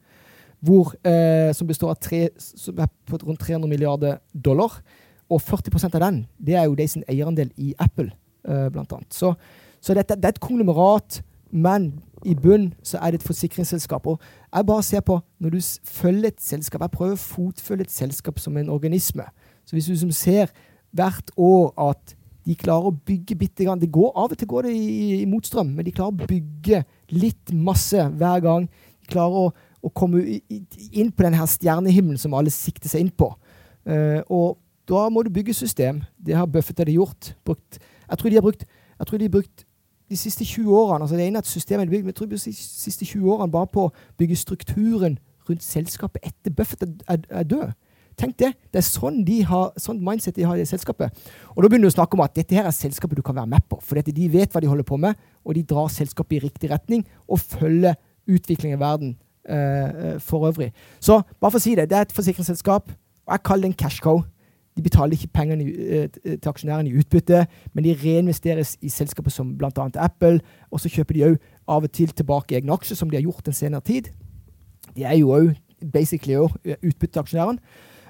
hvor, eh, som består av tre, som er på rundt 300 milliarder dollar. Og 40% av den det er jo de sin eierandel i Apple, eh, blant annet. Så, så dette, det er et konglomerat, men i bunn så er det et forsikringsselskap. Og jeg bare ser på, når du følger et selskap Jeg prøver å fotfølge et selskap som en organisme. Så hvis du som ser hvert år at de klarer å bygge bitte grann. Det går Av og til går det i, i, motstrøm, men de klarer å bygge litt masse hver gang. De klarer å, å komme inn på denne stjernehimmelen som alle sikter seg inn på. Uh, og da må du bygge system. Det har Buffett hadde gjort. Brukt, jeg tror de har brukt jeg tror de har brukt de siste 20 årene altså det ene at systemet er bygd, men jeg tror de siste 20 årene bare på å bygge strukturen rundt selskapet etter Buffett er, er, er død. Tenk det. Det er sånn, de har, sånn mindset de har i selskapet. Og da begynner du å snakke om at dette her er selskapet du kan være med på. For de vet hva de holder på med, og de drar selskapet i riktig retning og følger utviklingen i verden eh, for øvrig. Så bare for å si det, det er et forsikringsselskap, og jeg kaller det en cash cow. De betaler ikke pengene uh, til aksjonærene i utbytte, men de reinvesteres i selskaper som bl.a. Apple. Og så kjøper de òg av og til tilbake egne aksjer, som de har gjort den senere tid. De er jo òg basically utbytte til aksjonærene.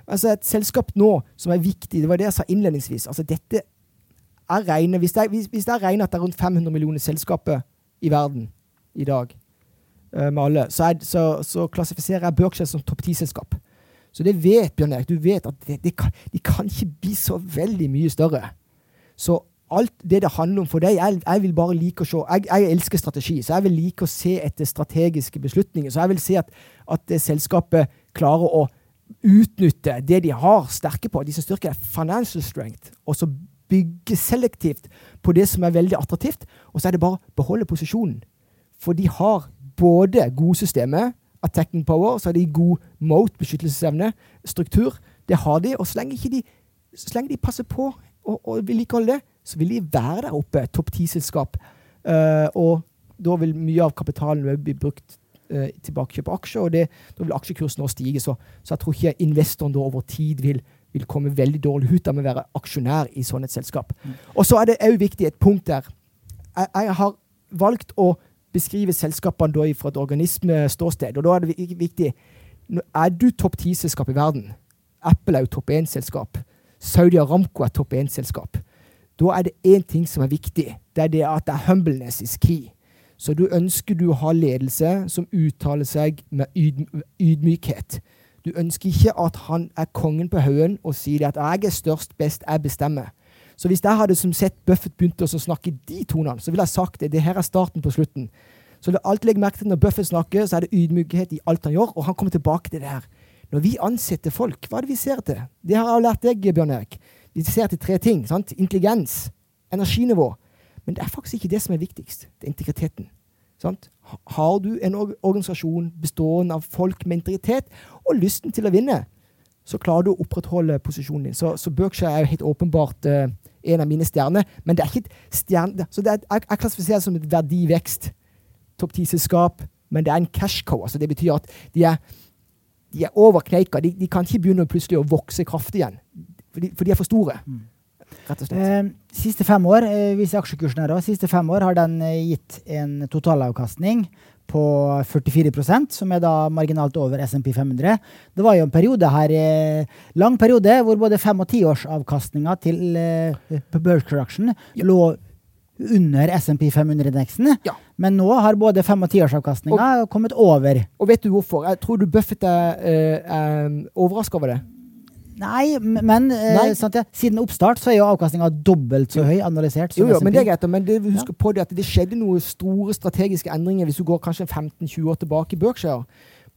Altså Et selskap nå som er viktig, det var det jeg sa innledningsvis. altså dette er regne, Hvis det er, hvis, hvis det er regnet at det er rundt 500 millioner selskaper i verden i dag, uh, med alle, så, er, så, så, klassifiserer jeg Berkshire som topp ti-selskap. Så det vet Bjørn Erik. Du vet at det, det kan, de kan ikke bli så veldig mye større. Så alt det det handler om for deg Jeg, jeg vil bare like å se jeg, jeg, elsker strategi, så jeg vil like å se etter strategiske beslutninger. Så jeg vil se at, at selskapet klarer å utnytte det de har sterke på. De som styrker financial strength. Og så bygge selektivt på det som er veldig attraktivt. Og så er det bare å beholde posisjonen. For de har både gode systemer, attacking power, så har de god mote, beskyttelsesevne, struktur. Det har de. Og så lenge, de, så lenge de passer på og, og vedlikeholder det, så vil de være der oppe, topp ti-selskap. Uh, og da vil mye av kapitalen bli brukt eh, tilbakekjøp av aksjer, og det, da vil aksjekursen også stige. Så, så, jeg tror ikke investoren da over tid vil, vil komme veldig dårlig ut av å være aksjonær i sånn et selskap. Mm. Og så er det òg viktig et punkt der. Jeg, jeg, har valgt å beskrive selskapene da fra et organismeståsted, og da er det viktig Er du topp ti-selskap i verden? Apple er jo topp én-selskap. Saudi Aramco er topp én-selskap. Da er det én ting som er viktig. Det er det at det er humbleness is key. Så du ønsker du å ha ledelse som uttaler seg med yd ydmykhet. Du ønsker ikke at han er kongen på haugen og sier at 'jeg er størst, best, jeg bestemmer'. Så hvis jeg hadde som sett Buffett begynte å snakke de tonene, så ville jeg sagt det. Det her er starten på slutten. Så alltid legg merke til når Buffett snakker, så er det ydmykhet i alt han gjør, og han kommer tilbake til det her. Når vi ansetter folk, hva er det vi ser til? Det har jeg lært deg, Bjørn Erik. Vi ser til tre ting. sant? Intelligens, energinivå. Men det er faktisk ikke det som er viktigst. Det er integriteten. Sant? Har du en organisasjon bestående av folk med integritet og lysten til å vinne, så klarer du å opprettholde posisjonen din. Så, så Berkshire er jo helt åpenbart uh, en av mine stjerner. Men det er ikke et stjerne... Så er, jeg, jeg klassifiserer det som et verdivekst. Topp ti-selskap. Men det er en cash cow. Altså det betyr at de er, de er over kneika. De, de, kan ikke begynne plutselig å vokse kraftig igjen. For de, for de er for store. Mm rett og slett. Eh, siste fem år eh, viser aksjekursen her også, siste fem år har den eh, gitt en totalavkastning på 44% som er da marginalt over SMP 500. Det var jo en periode her, lang periode hvor både fem- og tiårsavkastninga til Berkshire Action lå under SMP 500-indeksen. Ja. Men nå har både fem- og tiårsavkastninga kommet over. Og vet du hvorfor? Jeg tror du Buffett er, er overraska over det. Nei, men eh, Nei. Sant, ja. siden oppstart så er jo avkastninga dobbelt så høy analysert. jo, jo, men det er greit. Men det, husk ja. på det at det skjedde noen store strategiske endringer hvis du går kanskje 15-20 år tilbake i Berkshire.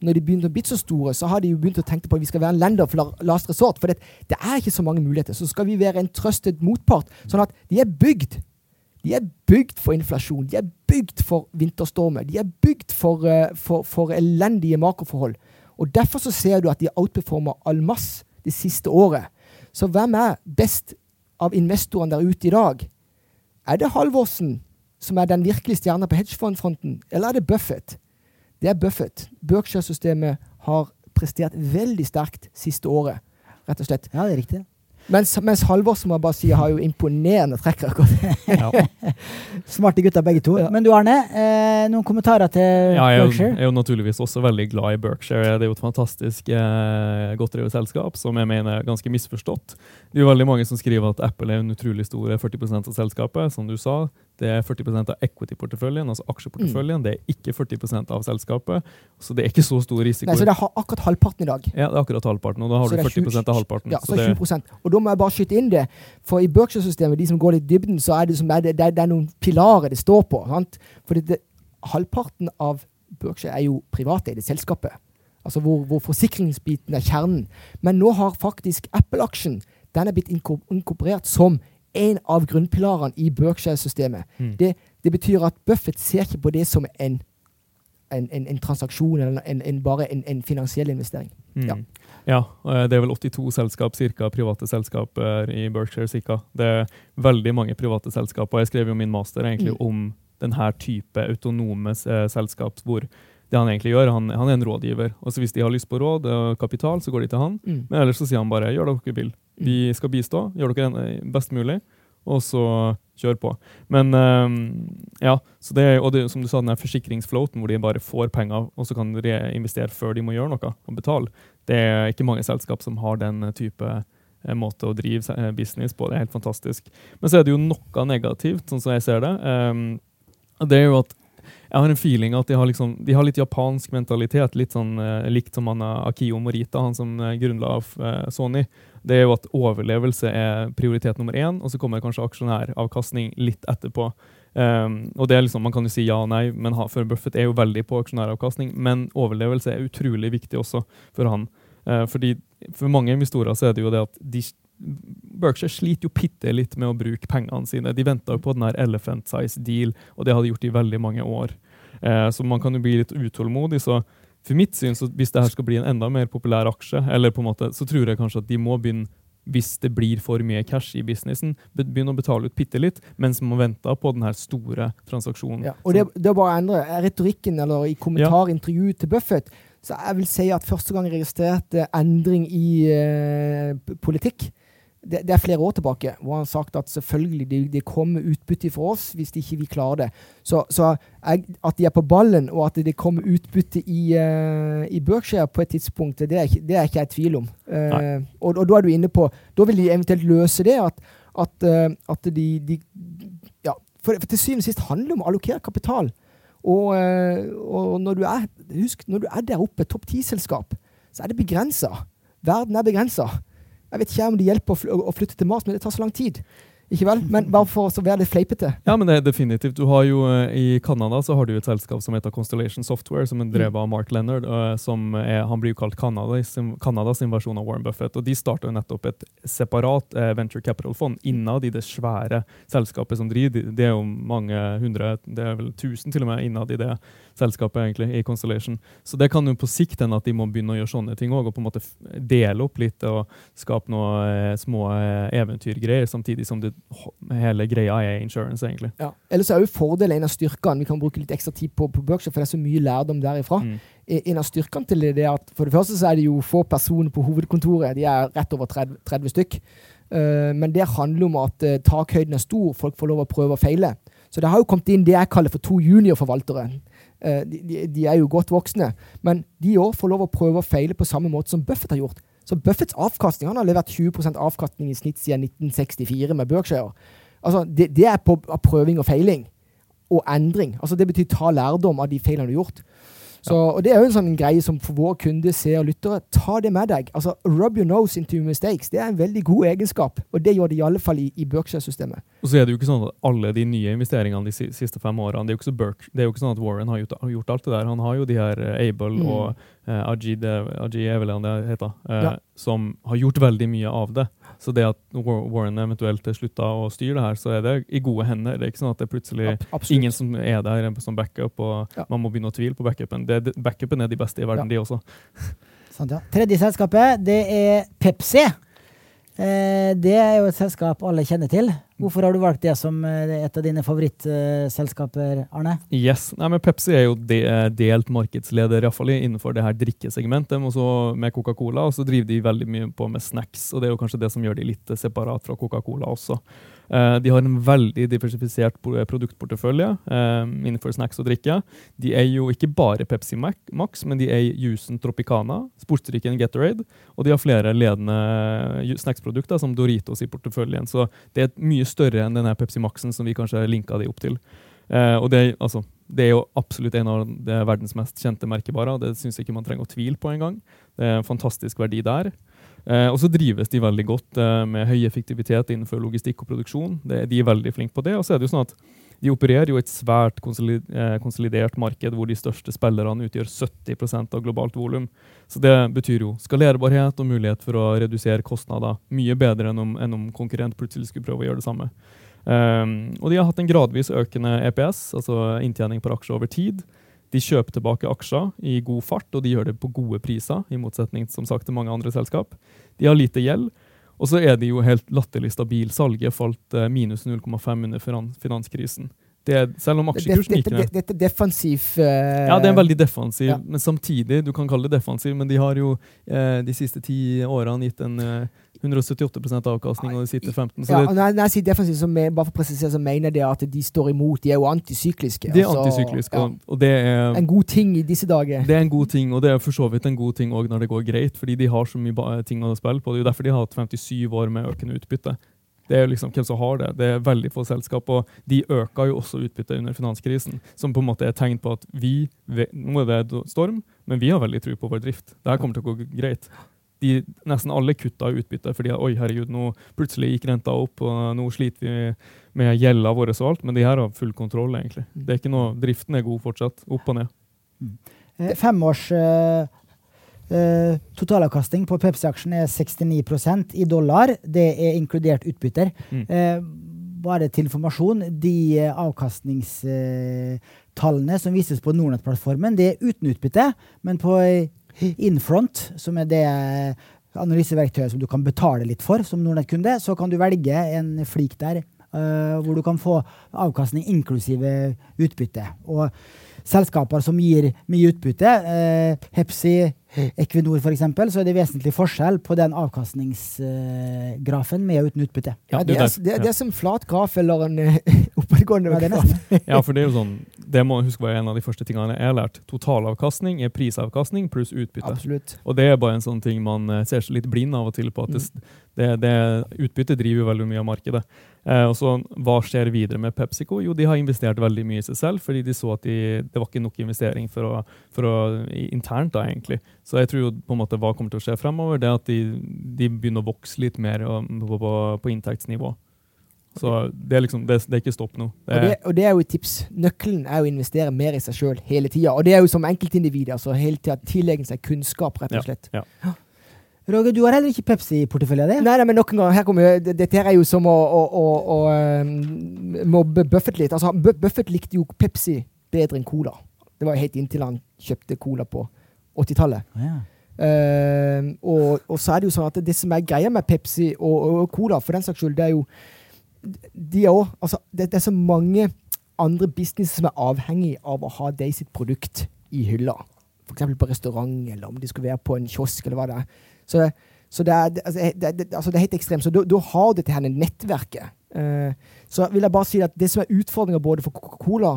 Når de begynte å bli så store, så har de jo begynt å tenke på at vi skal være en lender for last resort. For det, det, er ikke så mange muligheter. Så skal vi være en trusted motpart. Sånn at de er bygd. De er bygd for inflasjon. De er bygd for vinterstormer. De er bygd for, uh, for, for elendige makroforhold. Og Derfor så ser du at de outperformer all masse det siste året. Så hvem er best av investorene der ute i dag? Er det Halvorsen som er den virkelige stjerna på hedgefondfronten, eller er det Buffett? Det er Buffett. Berkshire-systemet har prestert veldig sterkt siste året, rett og slett. Ja, det er riktig. Mens, mens Halvorsen må bare si har jo imponerende trekkrekord. ja. Smarte gutter begge to. Ja. Men du Arne, eh, noen kommentarer til ja, jeg Berkshire? Jeg er jo naturligvis også veldig glad i Berkshire. Det er jo et fantastisk eh, godt drevet selskap som jeg mener er ganske misforstått. Det er jo veldig mange som skriver at Apple er en utrolig stor 40 av selskapet, som du sa. Det er 40% av equity-porteføljen, altså aksjeporteføljen. Mm. Det er ikke 40% av selskapet. Så det er ikke så stor risiko. Nei, Så det er akkurat halvparten i dag? Ja, det er akkurat halvparten. Og da har så du 40 20, av halvparten. Ja, så, så 20 Og da må jeg bare skyte inn det. For i Berkshire-systemet, de som går litt i dybden, så er det, som, det, det, det er noen pilarer det står på. Sant? For det, halvparten av Berkshire er jo privateide selskapet. Altså hvor, hvor forsikringsbiten er kjernen. Men nå har faktisk Apple-aksjen den er blitt inkorporert som en av grunnpilarene i Berkshire-systemet. Mm. Det, det, betyr at Buffett ser ikke på det som en, en, en, en transaksjon eller bare en, finansiell investering. Mm. Ja. ja. det er vel 82 selskap, cirka, private selskaper i Berkshire. Cirka. Det er veldig mange private selskaper. Jeg skrev jo min master egentlig mm. om denne type autonome eh, selskap hvor det han egentlig gjør, han, han, er en rådgiver. Og så Hvis de har lyst på råd og kapital, så går de til han. Mm. Men ellers så sier han bare gjør det dere vil. Vi mm. skal bistå. Gjør dere best mulig. Og så kjør på. Men um, ja, så det, og det, som du sa, den forsikringsfloaten hvor de bare får penger, og så kan reinvestere før de må gjøre noe og betale, det er ikke mange selskap som har den type eh, måte å drive eh, business på. Det er helt fantastisk. Men så er det jo noe negativt, sånn som jeg ser det. Um, det er jo at jeg har en feeling at de har, liksom, de har litt japansk mentalitet, litt sånn uh, likt som han, Akio Morita, han som uh, grunnla uh, Sony. Det er jo at overlevelse er prioritet nummer én, og så kommer kanskje aksjonæravkastning litt etterpå. Um, og det er liksom, Man kan jo si ja og nei, men for Buffett er jo veldig på aksjonæravkastning. Men overlevelse er utrolig viktig også for han. Uh, fordi For mange investorer så er det jo det at de, Berkshire sliter jo bitte litt med å bruke pengene sine. De venta på den her elephant size deal, og det hadde de gjort i veldig mange år. Eh, så man kan jo bli litt utålmodig. så for mitt syn, så Hvis det her skal bli en enda mer populær aksje, eller på en måte, så tror jeg kanskje at de må begynne hvis det blir for mye cash i businessen, begynne å betale ut bitte litt, mens man venter på den her store transaksjonen. Ja, og det, det er bare å endre retorikken eller i kommentarintervjuet ja. til Buffett. Så jeg vil si at første gang jeg registrerte endring i uh, politikk, det, det, er flere år tilbake hvor han har sagt at selvfølgelig det, det kommer utbytte for oss hvis ikke vi klarer det. Så, så jeg, at de er på ballen, og at det kommer utbytte i, uh, i Berkshire på et tidspunkt, det er, det er ikke jeg i tvil om. Uh, og, og, da er du inne på Da vil de eventuelt løse det at, at, uh, at de, de, Ja, for, for til syvende og sist handler det om å allokere kapital. Og, og når, du er, husk, når du er der oppe, topp ti-selskap, så er det begrensa. Verden er begrensa. Jeg vet ikke om det hjelper å, fl å flytte til Mars, men det tar så lang tid. Ikke vel? Men bare for å være litt fleipete. Ja, men det er definitivt. Du har jo eh, I Canada så har du et selskap som heter Constellation Software, som er Mm. drevet av Mark Leonard. eh, som er, Han blir jo kalt Canadas, Canadas versjon av Warren Buffett. og De starta nettopp et separat eh, venture capital-fond innad i det svære selskapet som driver. Det er jo mange hundre, det er vel tusen til og med innad i det selskapet, egentlig, i Constellation. Så det kan jo på sikt hende at de må begynne å gjøre sånne ting òg, og på en måte dele opp litt og skape noen eh, små eh, eventyrgreier, samtidig som det, hele greia er insurance, egentlig. Ja. Ellers er jo fordelen en av styrkene. Vi kan bruke litt ekstra tid på, på Berkshire, for det er så mye lærdom derifra. Mm. E- En av styrkene til det er at for det første så er det jo få personer på hovedkontoret. De er rett over 30, 30 stykk. Eh, men det handler om at eh, takhøyden er stor, folk får lov å prøve og feile. Så det har jo kommet inn det jeg kaller for to juniorforvaltere. Eh, de, de, er jo godt voksne, men de òg får lov å prøve og feile på samme måte som Buffett har gjort. Så Buffetts avkastning han har levert 20 avkastning i snitt siden 1964 med Berkshire. Altså, det, det er på prøving og feiling og endring. Altså, det betyr ta lærdom av de feilene du har gjort. Så, og Det er jo en sånn greie som for våre kunder, seere og lyttere, ta det med deg. Altså, Rub your nose into your mistakes. Det er en veldig god egenskap, og det gjør det i alle fall i, i Berkshire-systemet. Og så er det jo ikke sånn at alle de nye investeringene de siste fem årene Det er jo ikke, Burke, det er jo ikke sånn at Warren har gjort, har gjort alt det der. Han har jo de her eh, Able Mm. og uh, Ajid, Ajid er det heter, uh, Ja. som har gjort veldig mye av det. Så det at Warren eventuelt slutta å styre det her, så er det i gode hender. Det er ikke sånn at det er plutselig Ab- absolutt. ingen som er der som backup, og Ja. man må begynne å tvile på backupen. Det, backupen er de beste i verden, de også. Sant, ja. Tredje selskapet, det er Pepsi. Eh, det er jo et selskap alle kjenner til. Hvorfor har du valgt det som eh, et av dine favorittselskaper, Arne? Yes. Nei, men Pepsi er jo eh, delt markedsleder iallfall innenfor det her drikkesegmentet. med Coca-Cola, og så driver de veldig mye på med snacks. og Det er jo kanskje det som gjør de litt separat fra Coca-Cola også. Eh, de har en veldig diversifisert produktportefølje eh, innenfor snacks og drikke. De er jo ikke bare Pepsi Max, men de er juicen Tropicana, sportsdrikken Gatorade, og de har flere ledende snacksprodukter som Doritos i porteføljen. Så det er mye større enn denne Pepsi Maxen som vi kanskje linka de opp til. Eh, og det, altså, det er jo absolutt en av verdens mest kjente merkevarer. Det syns jeg ikke man trenger å tvile på engang. Det er en fantastisk verdi der. Eh, og så drives de veldig godt eh, med høy effektivitet innenfor logistikk og produksjon. Det, de er veldig flinke på det. Og så er det jo sånn at de opererer jo et svært eh, konsolidert marked hvor de største spillerne utgjør 70% av globalt volum. Så det betyr jo skalerbarhet og mulighet for å redusere kostnader mye bedre enn om, enn om konkurrent plutselig skulle prøve å gjøre det samme. Um, og de har hatt en gradvis økende EPS, altså inntjening per aksje over tid. De kjøper tilbake aksjer i god fart, og de gjør det på gode priser, i motsetning som sagt til mange andre selskap. De har lite gjeld, og så er de jo helt latterlig stabil. Salget falt eh, minus 0,5 under finanskrisen. Det selv om aksjekursen gikk ned. dette er defensiv uh, Ja, det er veldig defensiv, ja. men samtidig, du kan kalle det defensiv, men de har jo uh, de siste ti årene gitt en eh, 178% avkastning, og de sitter 15. Så ja, det, og når, når jeg sier defensiv, så men, bare for å presisere, så mener det at de står imot. De er jo antisykliske. De er altså, antisykliske, ja. og, og det er En god ting i disse dager. Det er en god ting, og det er for så vidt en god ting òg når det går greit, fordi de har så mye ting å spille på. Det er jo derfor de har hatt 57 år med økende utbytte. Det er jo liksom hvem som har det. Det er veldig få selskap, og de øka jo også utbyttet under finanskrisen, som på en måte er tegn på at vi Nå er det storm, men vi har veldig tro på vår drift. Det her kommer til å gå greit. De, nesten alle kutta utbytte fordi oi, herregud, nå plutselig gikk renta opp, og nå sliter vi med gjelda vår og alt, men de her har full kontroll, egentlig. Det er ikke noe, Driften er god fortsatt. Opp og ned. Eh, Femårs eh, eh, totalavkastning på Pepsi-aksjen er 69% i dollar. Det er inkludert utbytter. Mm. Eh, bare til informasjon, de eh, avkastningstallene som vises på Nordnett-plattformen, det er uten utbytte, men på eh, Infront, som er det analyseverktøyet som du kan betale litt for som Nordnett-kunde, så kan du velge en flik der uh, hvor du kan få avkastning inklusive utbytte. Og selskaper som gir mye utbytte, eh, Hepsi, Equinor f.eks., så er det vesentlig forskjell på den avkastningsgrafen med og uten utbytte. Ja, det, er, det, er, det er som flat graf eller en eh, oppadgående Ja, graf. Ja, for det er jo sånn, det må jeg huske var en av de første tingene jeg har lært. Totalavkastning er prisavkastning pluss utbytte. Absolutt. Og det er bare en sånn ting man eh, ser seg litt blind av og til på. at det, det, det Utbytte driver veldig mye av markedet. Eh, og så Hva skjer videre med PepsiCo? Jo, de har investert veldig mye i seg selv, fordi de så at de, det var ikke nok investering for å, for å, internt. da egentlig. Så jeg tror jo på en måte hva kommer til å skje fremover, det er at de, de begynner å vokse litt mer på, på, på inntektsnivå. Så det er liksom, det, det er ikke stopp nå. Det Og det, og det er jo et tips. Nøkkelen er å investere mer i seg sjøl hele tida. Og det er jo som enkeltindivid. altså Hele tida Tilegne seg kunnskap, rett og slett. Roger, du har heller ikke Pepsi i porteføljen din? Nei, nei, men noen ganger, her kommer jo, det- Dette her er jo som å, å, å, å um, mobbe Buffett litt. Altså, Bu- Buffett likte jo Pepsi bedre enn Cola. Det var helt inntil han kjøpte Cola på 80-tallet. Ja. Uh, og, og så er det jo sånn at det, som er greia med Pepsi og, og, og Cola, for den saks skyld, det er jo de er også, altså, det, det er så mange andre business som er avhengig av å ha de sitt produkt i hylla. F.eks. på restaurant, eller om de skal være på en kiosk, eller hva det er. Så, så det, er, altså, det, det, altså, det er helt ekstremt. Så da har dette her nettverket. Eh, så vil jeg bare si at det som er utfordringa både for Coca-Cola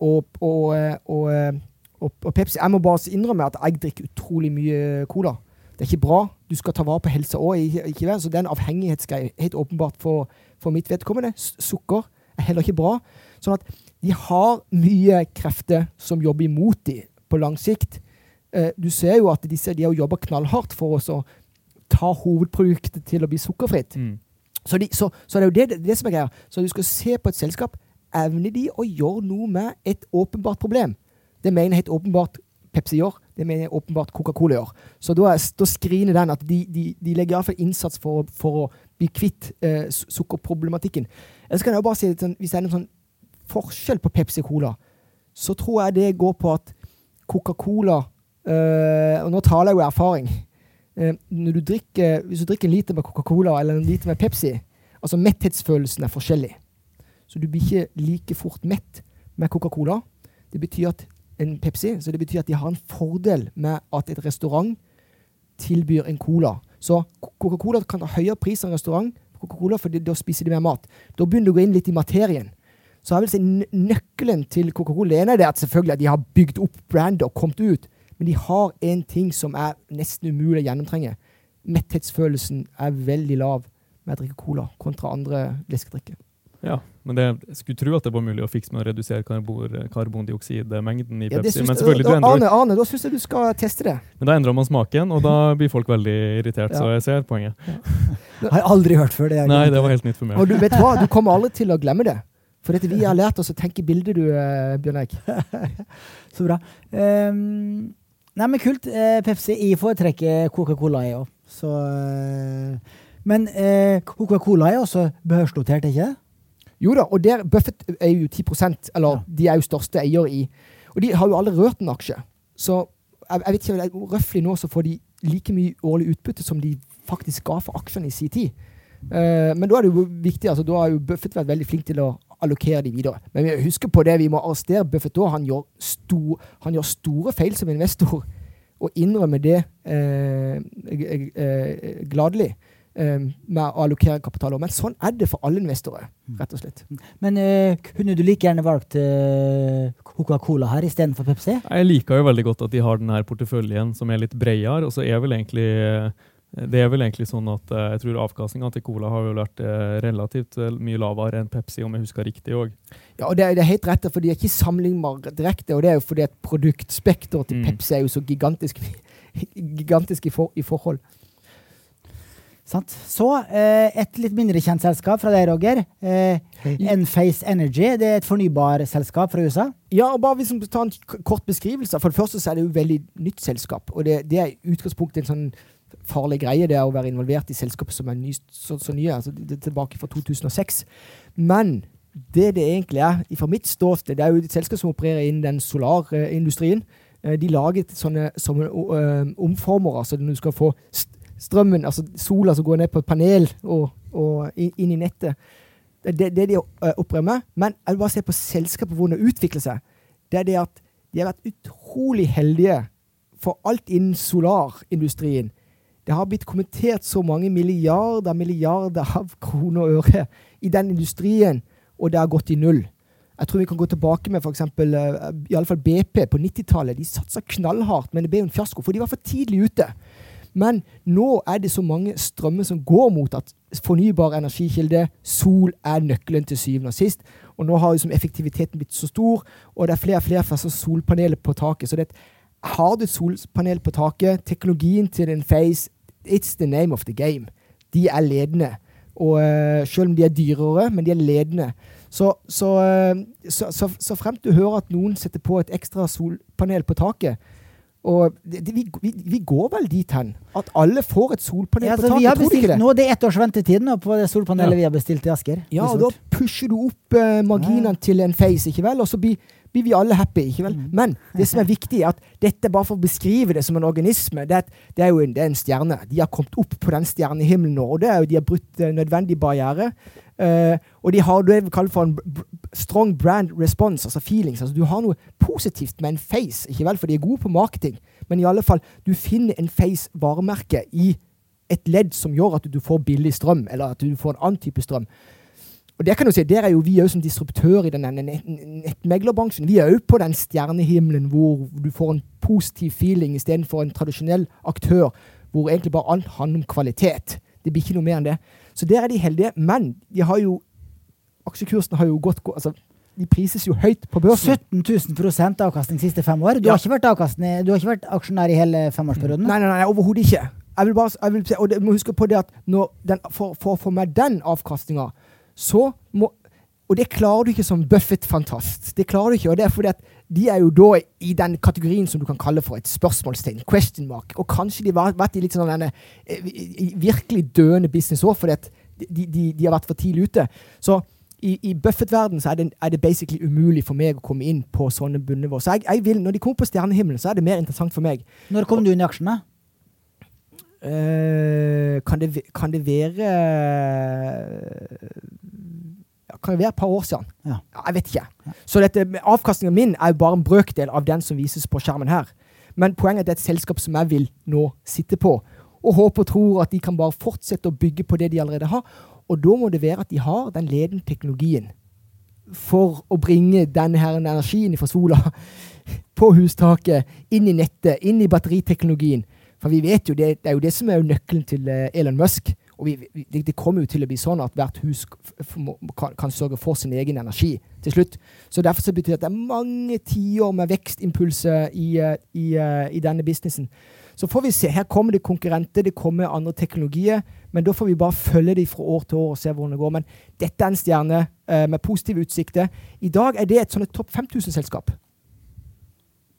og, og, eh, eh, og, og Pepsi Jeg må bare innrømme at jeg drikker utrolig mye cola. Det er ikke bra. Du skal ta vare på helsa òg? Så det er en avhengighetsgreie. Helt åpenbart for, for mitt vedkommende. Sukker er heller ikke bra. Sånn at de har mye krefter som jobber imot dem på lang sikt. Du ser jo at disse, de har jobba knallhardt for oss å ta hovedproduktet til å bli sukkerfritt. mm. Så, de, så, så det er jo det, det, som er greia. Så du skal se på et selskap. Evner de å gjøre noe med et åpenbart problem? Det mener helt åpenbart Pepsi gjør. Det mener jeg åpenbart Coca-Cola gjør. Så da, da skriner den at de, de, de legger iallfall innsats for, for å bli kvitt eh, su- sukkerproblematikken. Ellers kan jeg bare si at sånn, Hvis det er noen sånn forskjell på Pepsi Cola, så tror jeg det går på at Coca-Cola eh, Og nå taler jeg jo erfaring. Eh, når du drikker, hvis du drikker en liter med Coca-Cola eller en liter med Pepsi, altså metthetsfølelsen er forskjellig. Så du blir ikke like fort mett med Coca-Cola. Det betyr at en Pepsi, så det betyr at de har en fordel med at et restaurant tilbyr en cola. Så Coca-Cola kan ha høyere pris enn restaurant, Coca-Cola, for da spiser de mer mat. Da begynner du å gå inn litt i materien. Så jeg vil si nø- nøkkelen til Coca-Cola ene er at selvfølgelig de har bygd opp brandet og kommet ut, men de har en ting som er nesten umulig å gjennomtrenge. Metthetsfølelsen er veldig lav med å drikke cola kontra andre leskedrikker. Ja, men det, jeg skulle tro at det var mulig å fikse med å redusere karbon, karbondioksidmengden i Ja, Pepsi. men selvfølgelig, du da, endrer, Arne, Arne, da syns jeg du skal teste det. men da endrer man smaken, og da blir folk veldig irritert. Så jeg ser poenget. Har jeg aldri hørt før det. Nei, det var helt nytt for meg. Og du vet hva, du kommer aldri til å glemme det. For dette vi har lært oss å tenke bilder, du, eh, Bjørn Eik. Så bra. Ehm, nei, men kult. Eh, Pepsi. Jeg foretrekker Coca-Cola, jeg òg. Så eh, Men eh, Coca-Cola er også børsnotert, ikke det? Jo da, og der Buffett er jo 10% eller Ja. de er jo største eier i. Og de har jo aldri rørt en aksje. Så jeg, jeg vet ikke, røftlig nå så får de like mye årlig utbytte som de faktisk ga for aksjene i sin tid. Eh, men da er det jo viktig, altså da har jo Buffett vært veldig flink til å allokere de videre. Men vi husker på det, vi må arrestere Buffett òg. Han han gjør store feil som investor, og innrømmer det eh, eh, gladelig. eh, med å allokere kapital. Men sånn er det for alle investorer, rett og slett. Men eh, kunne du like gjerne valgt eh, Coca-Cola her istedenfor Pepsi? Jeg liker jo veldig godt at de har denne porteføljen som er litt bredere. og så er vel egentlig det er vel egentlig sånn at eh, jeg tror avkastninga til Cola har jo vært eh, relativt eh, mye lavere enn Pepsi, om jeg husker riktig òg. Ja, og det, er- det er helt rett, for de er ikke sammenlignbare direkte. Og det er jo fordi at produktspekteret til Mm. Pepsi er jo så gigantisk, gigantisk i, for, i forhold. Sant? Så et litt mindre kjent selskap fra deg, Roger. Enface Enphase Energy. Det er et fornybarselskap fra USA. Ja, og bare hvis vi tar en kort beskrivelse. For det første så er det jo veldig nytt selskap. Og det, det er i utgangspunktet en sånn farlig greie, det er å være involvert i selskaper som er ny, så, så nye. altså det er Tilbake fra 2006. Men det det egentlig er, fra mitt ståsted, det er jo et selskap som opererer innen den solarindustrien. Eh, De lager sånne, eh, omformer, altså når du skal få strømmen, altså sola som går ned på et panel og, og inn, i nettet. Det er det de eh, opererer med. Men jeg vil bare se på selskapet hvordan det utvikler seg. Det er det at de har vært utrolig heldige for alt innen solarindustrien. Det har blitt kommentert så mange milliarder milliarder av kroner og øre i den industrien, og det har gått i null. Jeg tror vi kan gå tilbake med f.eks. Uh, fall BP på 90-tallet. De satsa knallhardt, men det ble jo en fiasko, for de var for tidlig ute. Men nå er det så mange strømmer som går mot at fornybar energikilde, sol, er nøkkelen til syvende og sist. Og nå har liksom effektiviteten blitt så stor, og det er flere og flere fra solpaneler på taket. Så det har du et solpanel på taket, teknologien til en face, it's the name of the game. De er ledende. Og uh, selv om de er dyrere, men de er ledende. Så, så, uh, så, så, fremt du hører at noen setter på et ekstra solpanel på taket, og det, det, vi, vi, vi, går vel dit hen at alle får et solpanel ja, altså, på taket. tror du ikke det? Nå, det er ett års ventetid nå på det solpanelet ja. vi har bestilt i Asker. Ja, og da pusher du opp uh, marginene ja. til en face, ikke vel? Og så blir, blir vi alle happy, ikke vel? Mm. Men det som er viktig, er at dette bare for å beskrive det som en organisme, det, det er jo en, det er en, stjerne. De har kommet opp på den stjernehimmelen nå, og det er jo, de har brutt uh, nødvendig barriere. Uh, og de har det vi kaller for en strong brand response, altså feelings. altså Du har noe positivt med en face, ikke vel? for de er gode på marketing. Men i alle fall, du finner en face-varemerke i et ledd som gjør at du får billig strøm, eller at du får en annen type strøm. Og Der kan du si, der er jo vi òg som disruptør i denne nettmeglerbransjen. Vi er òg på den stjernehimmelen hvor du får en positiv feeling istedenfor en tradisjonell aktør hvor egentlig bare alt handler om kvalitet. Det blir ikke noe mer enn det. Så der er de heldige. Men de har jo aksjekursen har jo gått altså, De prises jo høyt på børsen. 17 000 avkastning de siste fem år. Du, ja. har ikke vært du har ikke vært aksjonær i hele femårsperioden? Nei, nei, nei overhodet ikke. Jeg vil bare, jeg vil, og du må huske på det at den, for, for å få med den avkastninga, så må Og det klarer du ikke som Buffett-fantast. Det klarer du ikke, og det er fordi at de er jo da i den kategorien som du kan kalle for et spørsmålstegn. Question mark. Og kanskje de har vært i litt sånn denne eh, virkelig døende business òg, fordi at de, de, de, har vært for tidlig ute. Så i, i Buffett-verdenen så er det, er det, basically umulig for meg å komme inn på sånne bunnivå. Så jeg, jeg, vil, når de kommer på stjernehimmelen, så er det mer interessant for meg. Når kom du inn i aksjene? Uh, kan, det, kan, det, være Kan det være et par år siden? Ja. Jeg vet ikke. Så avkastningen min er jo bare en brøkdel av den som vises på skjermen her. Men poenget er at det er et selskap som jeg vil nå sitte på. Og håper og tror at de kan bare fortsette å bygge på det de allerede har. Og da må det være at de har den ledende teknologien for å bringe denne her energien fra sola på hustaket, inn i nettet, inn i batteriteknologien. For vi vet jo, det, det er jo det som er nøkkelen til eh, Elon Musk. Og vi, det, det, kommer jo til å bli sånn at hvert hus kan, sørge for sin egen energi til slutt. Så derfor så betyr det at det er mange tiår med vekstimpulser i, eh, i, eh, i denne businessen. Så får vi se. Her kommer det konkurrenter, det kommer andre teknologier. Men da får vi bare følge dem fra år til år og se hvordan det går. Men dette er en stjerne med positive utsikter. I dag er det et sånt topp 5000-selskap.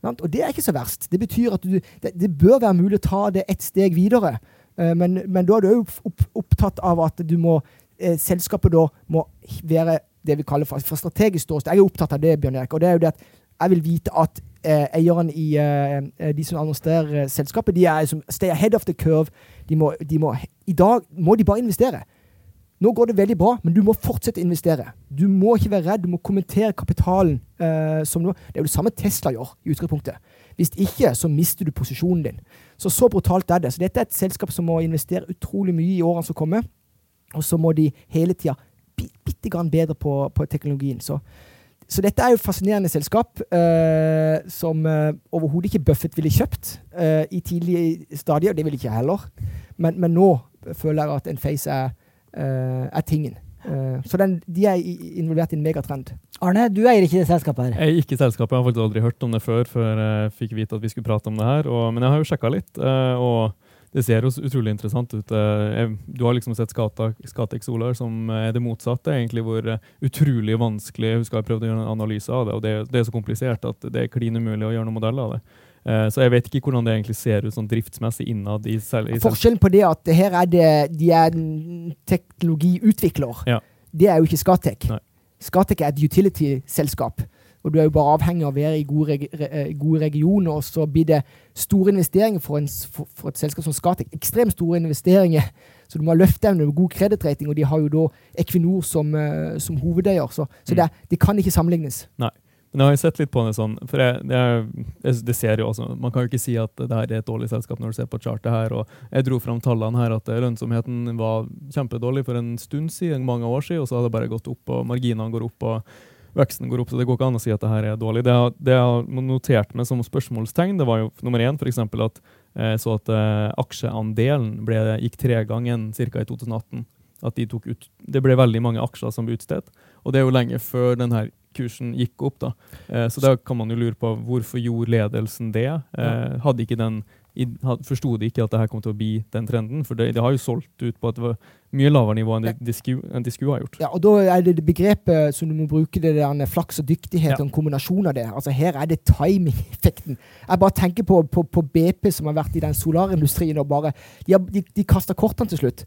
Og det er ikke så verst. Det betyr at du, det, det, bør være mulig å ta det et steg videre. Uh, men, men, da er du òg opptatt av at du må, uh, selskapet da må være det vi kaller for strategisk ståsted. Jeg er opptatt av det, Bjørn Erik. og det er jo det at jeg vil vite at eh, eierne i eh, eh, de som administrerer selskapet, de er som stay ahead of the curve. De må, de må, I dag må de bare investere. Nå går det veldig bra, men du må fortsette å investere. Du må ikke være redd, du må kommentere kapitalen. Eh, som nå. Det er jo det samme Tesla gjør i utgangspunktet. Hvis ikke, så mister du posisjonen din. Så så brutalt er det. Så dette er et selskap som må investere utrolig mye i årene som kommer. Og så må de hele tida bitte grann bedre på, på teknologien. Så så dette er jo et fascinerende selskap eh, som eh, overhodet ikke Buffett ville kjøpt uh, i tidlige stadier. Det ville ikke jeg heller. Men, men, nå føler jeg at en face er, er tingen. så den, de er involvert i en megatrend. Arne, du eier ikke det selskapet her? Jeg eier ikke selskapet. Jeg har faktisk aldri hørt om det før, før jeg fikk vite at vi skulle prate om det her. Og, men jeg har jo sjekka litt. og det ser jo utrolig interessant ut. Jeg, du har liksom sett Scatec Solar, som er det motsatte, egentlig, hvor eh, utrolig vanskelig Jeg husker jeg prøvde å gjøre en analyse av det, og det, det er så komplisert at det er klin umulig å gjøre noen modell av det. Eh, så jeg vet ikke hvordan det egentlig ser ut sånn driftsmessig innad i selv. Forskjellen på det at her er det, de er en teknologiutvikler. Ja. Det er jo ikke Scatec. Scatec er et utility-selskap. Og du er jo bare avhengig av å være i gode, eh, gode regioner. Og så blir det store investeringer for, en, for, for et selskap som Scatec. Ekstremt store investeringer. Så du må ha løfteevne og god kredittrating, og de har jo da Equinor som, uh, som hovedeier. Så, så mm. det, det, kan ikke sammenlignes. Nei. Men jeg har sett litt på det sånn, for jeg, jeg, jeg, det ser jo også, Man kan jo ikke si at det her er et dårlig selskap når du ser på chartet her. og Jeg dro fram tallene her at lønnsomheten var kjempedårlig for en stund siden, mange år siden, og så har det bare gått opp, og marginene går opp. og veksten går opp, så det går ikke an å si at det her er dårlig. Det det jeg har notert meg som spørsmålstegn, det var jo nummer én f.eks. at jeg så at eh, aksjeandelen ble, gikk tre ganger ca. i 2018. At de tok ut, Det ble veldig mange aksjer som ble utstedt, og det er jo lenge før denne kursen gikk opp. da. Eh, så da kan man jo lure på hvorfor gjorde ledelsen det? Eh, hadde ikke den Forsto de ikke at det her kom til å bli den trenden? For det, det har jo solgt ut på et mye lavere nivå enn de, enn de skulle ha gjort. Ja, og Da er det, det begrepet som du må bruke, det der flaks og dyktighet, ja. og en kombinasjon av det. Altså Her er det timing-effekten. Jeg bare tenker på, på, på, BP, som har vært i den solarindustrien og bare De, har, de, de kasta kortene til slutt.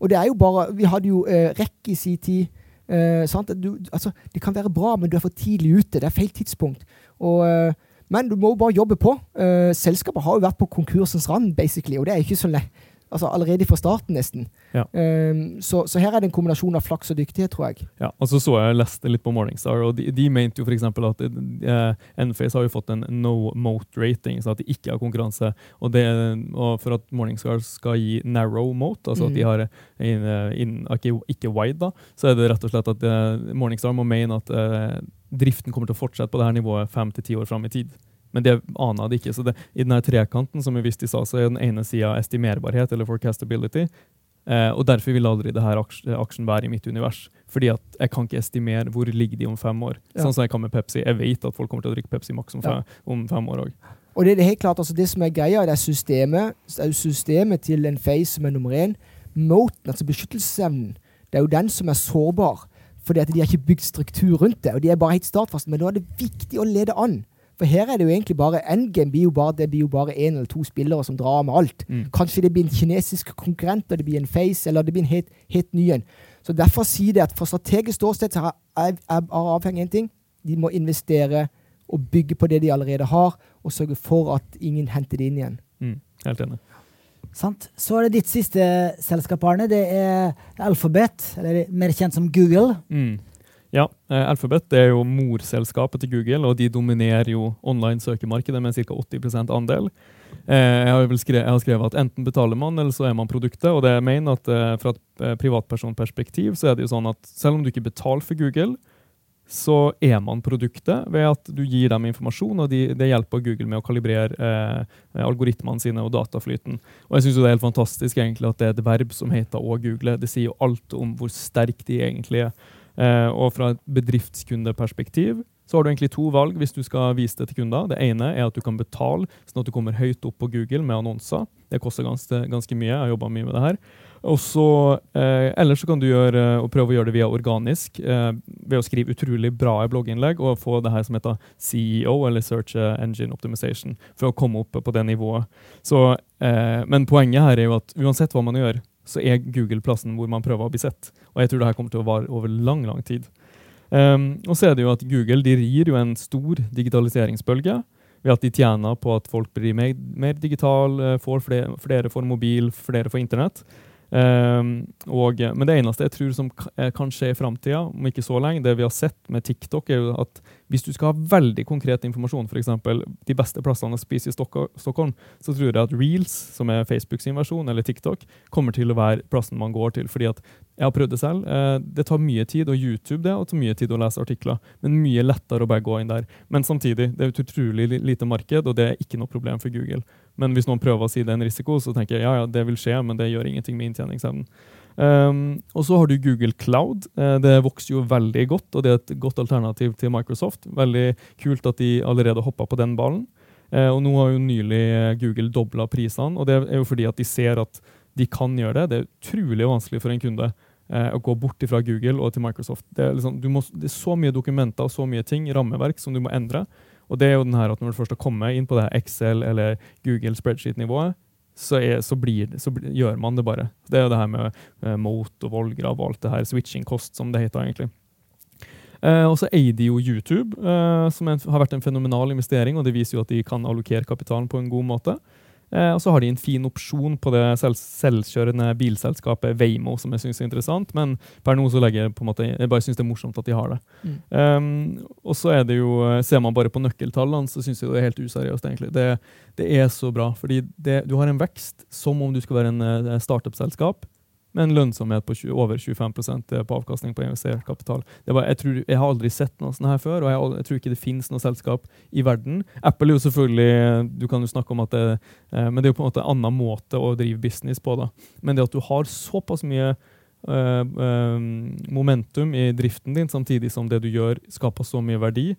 Og det er jo bare Vi hadde jo eh, REC i sin tid. Eh, du, altså, det kan være bra, men du er for tidlig ute. Det er feil tidspunkt. Og, eh, men du må jo bare jobbe på. Eh, selskapet har jo vært på konkursens rand, basically, og det er ikke så lett altså allerede fra starten, nesten. Ja. Um, så, så, her er det en kombinasjon av flaks og dyktighet, tror jeg. Ja, og så så jeg leste litt på Morningstar, og de, de mente jo f.eks. at uh, Enphase har jo fått en no mote rating, så at de ikke har konkurranse. Og, det, og for at Morningstar skal gi narrow mote, altså at de mm. har in, in, ikke, ikke, wide, da, så er det rett og slett at uh, Morningstar må mene at uh, driften kommer til å fortsette på det her nivået fem til ti år fram i tid. Men det aner de ikke. Så det, I denne trekanten som vi visste i stad, så er den ene sida estimerbarhet, eller forecastability. Eh, og Derfor vil aldri denne aksjen være i mitt univers. Fordi at jeg kan ikke estimere hvor ligger de om fem år. Ja. Sånn som jeg kan med Pepsi. Jeg vet at folk kommer til å drikke Pepsi Max om, fem, om fem år òg. Og det, er helt klart, altså det som er greia, det er systemet, det er systemet til en face som er nummer én. Moten, altså beskyttelsesevnen, det er jo den som er sårbar. Fordi at de har ikke bygd struktur rundt det. og de er bare helt startfaste. Men nå er det viktig å lede an. For her er det jo egentlig bare endgame blir jo bare, det blir jo bare én eller to spillere som drar med alt. Mm. Kanskje det blir en kinesisk konkurrent, og det blir en face, eller det blir en helt, helt ny en. Så derfor sier det at for strategisk ståsted så er avhengig av én ting. De må investere og bygge på det de allerede har, og sørge for at ingen henter det inn igjen. Mm. Helt enig. Sant. Så er det ditt siste selskap, Arne. Det er Alphabet, eller mer kjent som Google. Mm. Ja, eh, Alphabet er jo morselskapet til Google, og de dominerer jo online søkemarkedet med ca. 80 andel. Eh, jeg har, skrevet, jeg har, skrevet, at enten betaler man, eller så er man produktet. og det jeg mener at eh, Fra et privatpersonperspektiv så er det jo sånn at selv om du ikke betaler for Google, så er man produktet ved at du gir dem informasjon, og de, det hjelper Google med å kalibrere eh, algoritmene sine og dataflyten. Og jeg synes Det er helt fantastisk egentlig at det er et verb som heter å google. Det sier jo alt om hvor sterk de egentlig er. Eh, og fra et bedriftskundeperspektiv så har du egentlig to valg hvis du skal vise det til kunder. Det ene er at du kan betale, sånn at du kommer høyt opp på Google med annonser. Det koster ganske, ganske mye. Jeg har jobba mye med det her. Og så, eh, ellers så kan du gjøre, og prøve å gjøre det via organisk eh, ved å skrive utrolig bra blogginnlegg og få det her som heter CEO, eller Search Engine Optimization, for å komme opp på det nivået. Så, eh, men poenget her er jo at uansett hva man gjør, så er Google plassen hvor man prøver å bli sett. Og jeg tror det her kommer til å vare over lang, lang tid. Um, og så er det jo at Google de rir jo en stor digitaliseringsbølge ved at de tjener på at folk blir mer, mer digital, får flere, flere får mobil, flere får internett. Um, og, men det eneste jeg tror som kan skje i framtida, om ikke så lenge, det vi har sett med TikTok, er jo at hvis du skal ha veldig konkret informasjon, f.eks. de beste plassene å spise i Stockholm, så tror jeg at Reels, som er Facebooks versjon, eller TikTok, kommer til å være plassen man går til. fordi at jeg har prøvd det selv. Uh, det tar mye tid å YouTube det, og det tar mye tid å lese artikler. Men mye lettere å bare gå inn der. Men samtidig, det er et utrolig lite marked, og det er ikke noe problem for Google. Men hvis noen prøver å si det er en risiko, så tenker jeg ja, ja, det vil skje, men det gjør ingenting med inntjeningsevnen. Um, og så har du Google Cloud. Uh, det vokser jo veldig godt, og det er et godt alternativ til Microsoft. Veldig kult at de allerede hoppa på den ballen. Uh, og nå har jo nylig Google dobla prisene, og det er jo fordi at de ser at de kan gjøre det. Det er utrolig vanskelig for en kunde eh, å gå bort fra Google og til Microsoft. Det er, liksom, må, det er så mye dokumenter og så mye ting, rammeverk, som du må endre. Og det er jo den her at Når du først har kommet inn på det her Excel- eller Google spreadsheet-nivået, så, er, så, blir, så blir, gjør man det bare. Det er jo det her med eh, Moat og vollgrav og alt det her, switching cost, som det heter egentlig. Eh, og så eier jo YouTube, eh, som en, har vært en fenomenal investering, og det viser jo at de kan allokere kapitalen på en god måte. Eh, og så har de en fin opsjon på det selv selvkjørende bilselskapet Waymo, som jeg syns er interessant. Men per nå så legger jeg på en måte, jeg bare syns det er morsomt at de har det. Mm. Um, og så er det jo, eh, Ser man bare på nøkkeltallene, så syns jeg det er helt useriøst. egentlig. Det, det er så bra. fordi det, du har en vekst som om du skal være en uh, startup-selskap med en lønnsomhet på 20, over 25% på avkastning på investert kapital. Var, jeg, tror, jeg, har aldri sett noe sånt her før, og jeg, jeg, tror ikke det finnes noe selskap i verden. Apple er jo selvfølgelig Du kan jo snakke om at det, eh, men det er jo på en måte en annen måte å drive business på. da. Men det at du har såpass mye Uh, momentum i driften din, samtidig som det du gjør, skaper så mye verdi.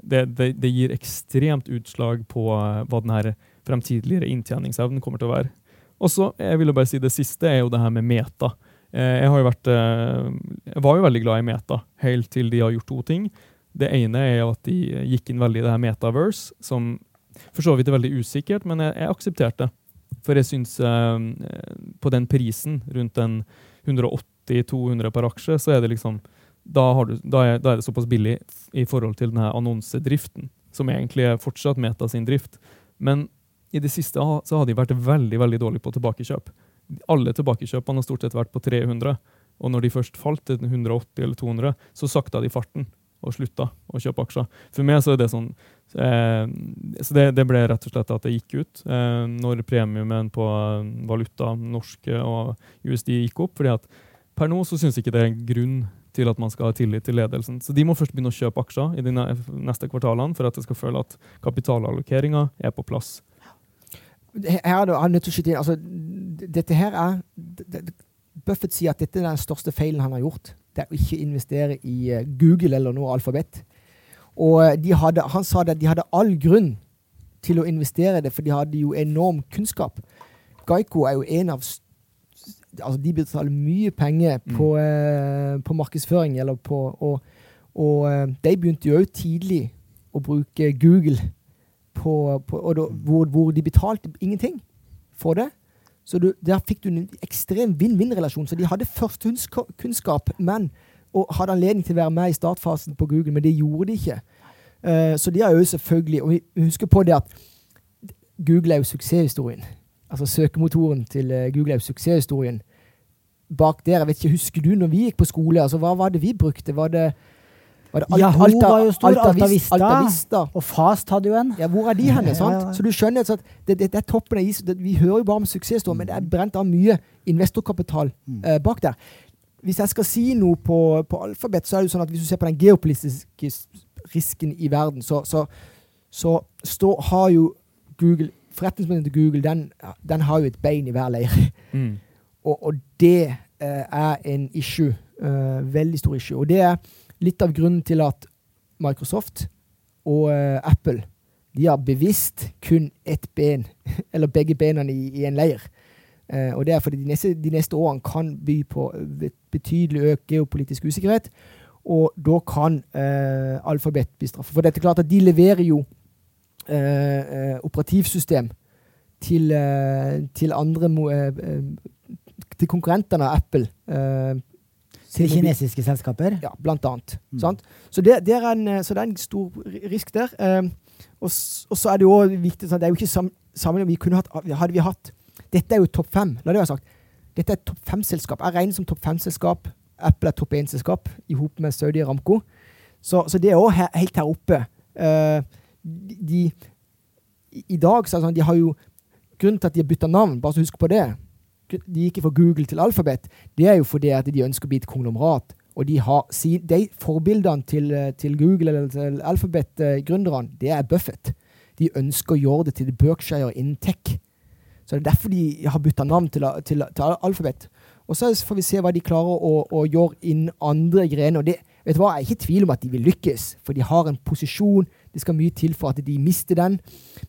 Det, det, det gir ekstremt utslag på hva den fremtidige inntjeningsevnen kommer til å være. Og så jeg ville bare si det siste er jo det her med meta. Eh, jeg, har jo vært, eh, jeg var jo veldig glad i meta helt til de har gjort to ting. Det ene er jo at de gikk inn veldig i det her metaverse, som for så vidt er veldig usikkert, men jeg, jeg aksepterte. For jeg syns eh, på den prisen, rundt den 180-200 per aksje, så er det liksom da, du, da, er, da, er, det såpass billig i forhold til denne annonsedriften, som egentlig er fortsatt Meta sin drift. Men i det siste så har de vært veldig veldig dårlige på tilbakekjøp. Alle tilbakekjøpene har stort sett vært på 300. Og når de først falt til 180 eller 200, så sakta de farten og slutta å kjøpe aksjer. For meg så er det sånn eh, Så det, det, ble rett og slett at det gikk ut eh, når premiumen på valuta, norske og USD, gikk opp. fordi at per nå så syns ikke det er grunn til at man skal ha tillit til ledelsen. Så de må først begynne å kjøpe aksjer i de neste kvartalene for at jeg skal føle at kapitalallokeringa er på plass her er det, nødt til å skyte inn, altså, dette her er Buffett sier at dette er den største feilen han har gjort. Det er å ikke investere i uh, Google eller noe alfabet. Og uh, hadde, han sa at de hadde all grunn til å investere i det, for de hadde jo enorm kunnskap. Geico er jo en av altså De betaler mye penger mm. på, uh, på, markedsføring. Eller på, og, og de begynte jo tidlig å bruke Google på, på da, hvor, hvor, de betalte ingenting for det. Så du, der fikk du en ekstrem vinn-vinn-relasjon. Så de hadde førstehåndskunnskap, men og hadde anledning til å være med i startfasen på Google, men det gjorde de ikke. Uh, så de har jo selvfølgelig Og vi husker på det at Google er jo suksesshistorien. Altså søkemotoren til uh, Google er jo suksesshistorien. Bak der, jeg vet ikke, Husker du når vi gikk på skole? altså Hva var det vi brukte? Var det Alt, Yahoo Alta, var jo stor. Alta, Alta, Vista, Alta, Vista, Og Fast hadde jo en. Ja, Hvor er de henne? sant? Ja, ja. Så du skjønner at det, det, det, er toppen av is. vi hører jo bare om suksessstorer, men det er brent av mye investorkapital mm. uh, bak der. Hvis jeg skal si noe på, på, alfabet, så er det jo sånn at hvis du ser på den geopolitiske risken i verden, så, så, så stå, har jo Google Forretningsmodellen til Google den, den, har jo et bein i hver leir. Mm. Og, og, det eh, er en issue. Eh, veldig stor issue. Og det er litt av grunnen til at Microsoft og uh, Apple de har bevisst kun ett ben, eller begge benene i, i en leir. Uh, og det er fordi de neste, de neste, årene kan by på betydelig økt geopolitisk usikkerhet. Og da kan uh, Alphabet bli straffet. For det er klart at de leverer jo operativsystem til, til andre til konkurrentene av Apple. Til kinesiske selskaper? Ja, blant annet. Mm. Så, det, det en, eh, så, det, er en, stor risk der. Um, og, og, så er det jo viktig sånn, Det er jo ikke sam, vi kunne hatt, Hadde vi hatt Dette er jo topp fem. La det være sagt. Dette er topp fem-selskap. Jeg regner som topp fem-selskap. Apple er topp én-selskap i hop med Saudi Aramco. Så, så det er òg helt her oppe. Uh, de, I dag så er det sånn, de har jo Grunnen til at de har bytta navn, bare så husk på det, de gikk fra Google til Alphabet, det er jo fordi at de ønsker å bli et konglomerat. Og de har de forbildene til, eh, til Google eller til Alphabet-gründerne, det er Buffett. De ønsker å gjøre det til Berkshire innen tech. Så det er derfor de har bytta navn til, til, til, Alphabet. Og så får vi se hva de klarer å, å gjøre innen andre grener. Og det, vet du hva, Jeg er ikke tvil om at de vil lykkes, for de har en posisjon. Det skal mye til for at de mister den.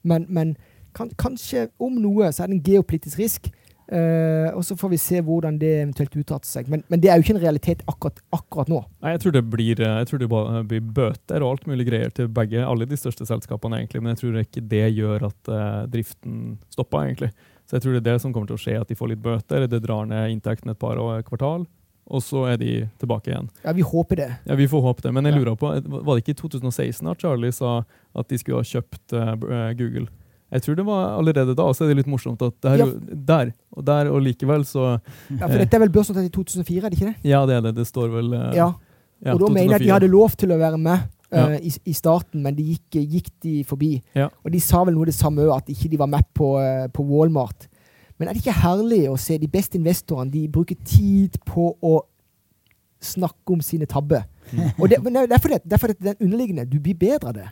Men, men kan, kanskje om noe så er det en geopolitisk risk. Uh, og så får vi se hvordan det eventuelt uttalte seg. Men, men, det er jo ikke en realitet akkurat, akkurat nå. Nei, jeg tror det blir, eh, tror det blir bøter og alt mulig greier til begge, alle de største selskapene, egentlig. Men jeg tror ikke det gjør at uh, driften stopper, egentlig. Så jeg tror det er det som kommer til å skje, at de får litt bøter. Det drar ned inntekten et par år, kvartal. Og så er de tilbake igjen. Ja, Vi håper det. Ja, vi får håpe det. Men jeg lurer på, var det ikke i 2016 at Charlie sa at de skulle ha kjøpt uh, Google? Jeg tror det var allerede da, Og så er det litt morsomt at det er jo der og der, og likevel så Ja, for dette er vel børsnotert i 2004, er det ikke det? Ja, det er det. Det står vel uh, Ja. ja, og da mener jeg at de hadde lov til å være med eh, i, i starten, men de gikk, gikk de forbi. Ja. Og de sa vel noe det samme òg, at ikke de var med på, uh, på Walmart. Men er det ikke herlig å se de beste investorene de bruker tid på å snakke om sine tabber? Og det, men det er fordi, det er den underliggende Du blir bedre av det.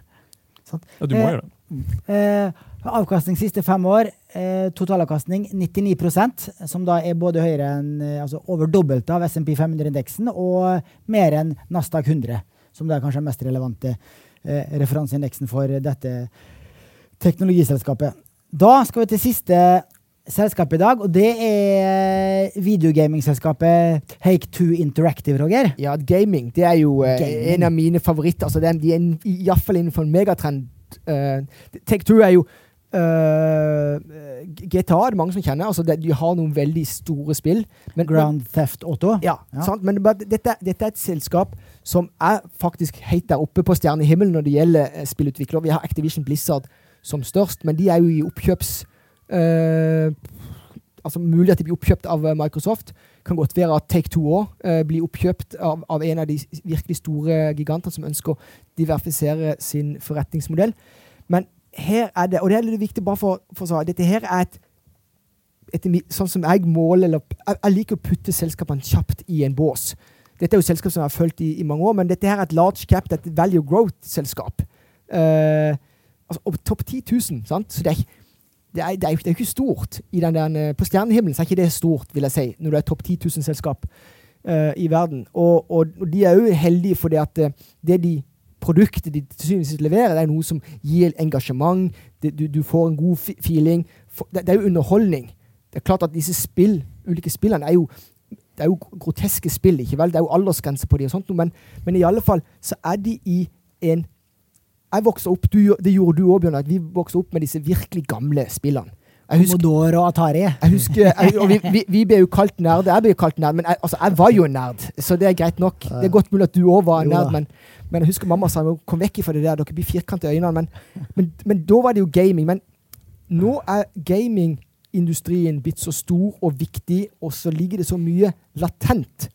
Ja, du må gjøre det. Eh, avkastning siste fem år, eh, totalavkastning 99% som da er både høyere enn eh, altså over dobbelt av SMP 500-indeksen og mer enn Nasdaq 100, som da er kanskje den mest relevante eh, referanseindeksen for dette teknologiselskapet. Da skal vi til siste selskap i dag, og det er videogamingselskapet Hake2 Interactive, Roger. Ja, gaming det er jo eh, Gaming. en av mine favoritter. Altså, er, de er iallfall innenfor en megatrend. Uh, Take Two er jo Uh, GTA er det mange som kjenner. Altså, det, de har noen veldig store spill. Men, Ground Theft Auto. Ja, Ja. Sant? men dette, dette er et selskap som er faktisk helt der oppe på stjernehimmelen når det gjelder eh, spillutvikler. Vi har Activision Blizzard som størst, men de er jo i oppkjøps... Uh, altså Mulig at de blir oppkjøpt av eh, Microsoft. Kan godt være at Take Two òg blir oppkjøpt av, av en av de virkelig store gigantene som ønsker å diversifisere sin forretningsmodell. Men her er det, og det er litt viktig bare for, for å si, dette her er et etter sånn som jeg måler eller, jeg, jeg liker å putte selskapene kjapt i en bås. Dette er jo selskap som jeg har fulgt i, i mange år, men dette her er et large cap, det er et value growth-selskap. Eh, altså, topp 10 000, sant? Så det er, ikke- det er, det er, det er ikke stort. Den eh, på stjernehimmelen er ikke det stort, vil jeg si, når du er topp 10 000 selskap uh, i verden. Og, og, og de er jo heldige fordi at eh, det de produktet de til syvende og sist leverer, det er noe som gir engasjement, det, du, du får en god feeling. Det, det er jo underholdning. Det er klart at disse spill, ulike spillene er jo det er jo groteske spill, ikke vel? Det er jo aldersgrense på de og sånt, men, men i alle fall så er de i en Jeg vokste opp, du, det gjorde du òg, Bjørnar, vi vokste opp med disse virkelig gamle spillene. Jeg husker, Commodore og Atari. jeg husker jeg, og vi, vi, vi ble jo kalt nerd. Jeg ble jo kalt nerd, men jeg, altså, jeg var jo en nerd, så det er greit nok. Det er godt mulig at du òg var nerd, men, men jeg husker mamma sa kom vekk ifra det der, dere blir firkanta i øynene. Men, men, men da var det jo gaming. Men nå er gamingindustrien blitt så stor og viktig, og så ligger det så mye latent.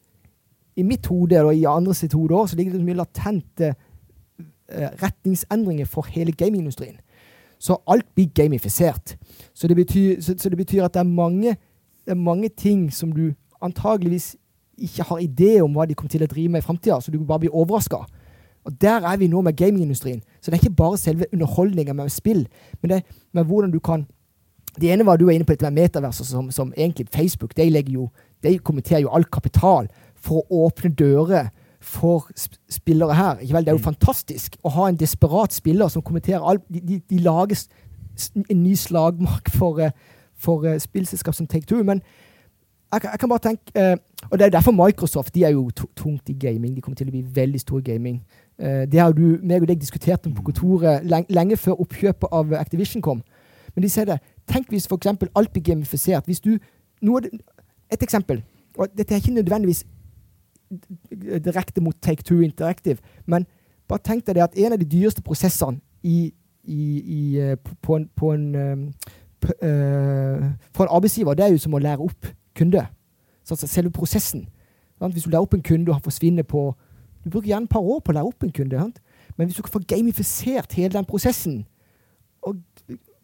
I mitt hode og i andre sitt hode også, så ligger det så mye latente eh, retningsendringer for hele gamingindustrien. Så alt blir gamifisert. Så det betyr, så, så det betyr at det er, mange, det er mange ting som du antageligvis ikke har idé om hva de kommer til å drive med i framtida, så du bare blir overraska. Og der er vi nå med gamingindustrien. Så det er ikke bare selve underholdninga med spill, men det er med hvordan du kan Det ene var du var inne på dette med metaverser, som, som egentlig Facebook de, jo, de kommenterer jo all kapital for å åpne dører for spillere her. Ikke vel? Det er jo fantastisk å ha en desperat spiller som kommenterer alt. De, de, de lager en ny slagmark for, eh, for eh, spillselskap som Take Two. Men jeg, kan- jeg kan bare tenke eh, Og det er derfor Microsoft de er jo tungt i gaming. De kommer til å bli veldig store gaming. Det har du meg og deg diskutert om på kontoret lenge, før oppkjøpet av Activision kom. Men de sier det. Tenk hvis f.eks. alt blir gamifisert. Hvis du det- Et eksempel. Og dette er ikke nødvendigvis direkte mot Take Two Interactive, men bare tenk deg det at en av de dyreste prosessene i, i, i, eh, på- på en, på en um, p, eh, For en arbeidsgiver, det er jo som å lære opp kunde. Så altså selve prosessen. Sant? Hvis du lærer opp en kunde og han forsvinner på Du bruker gjerne et par år på å lære opp en kunde. Sant? Men hvis du får få gamifisert hele den prosessen og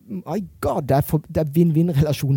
My God, det er, er vinn-vinn-relasjon.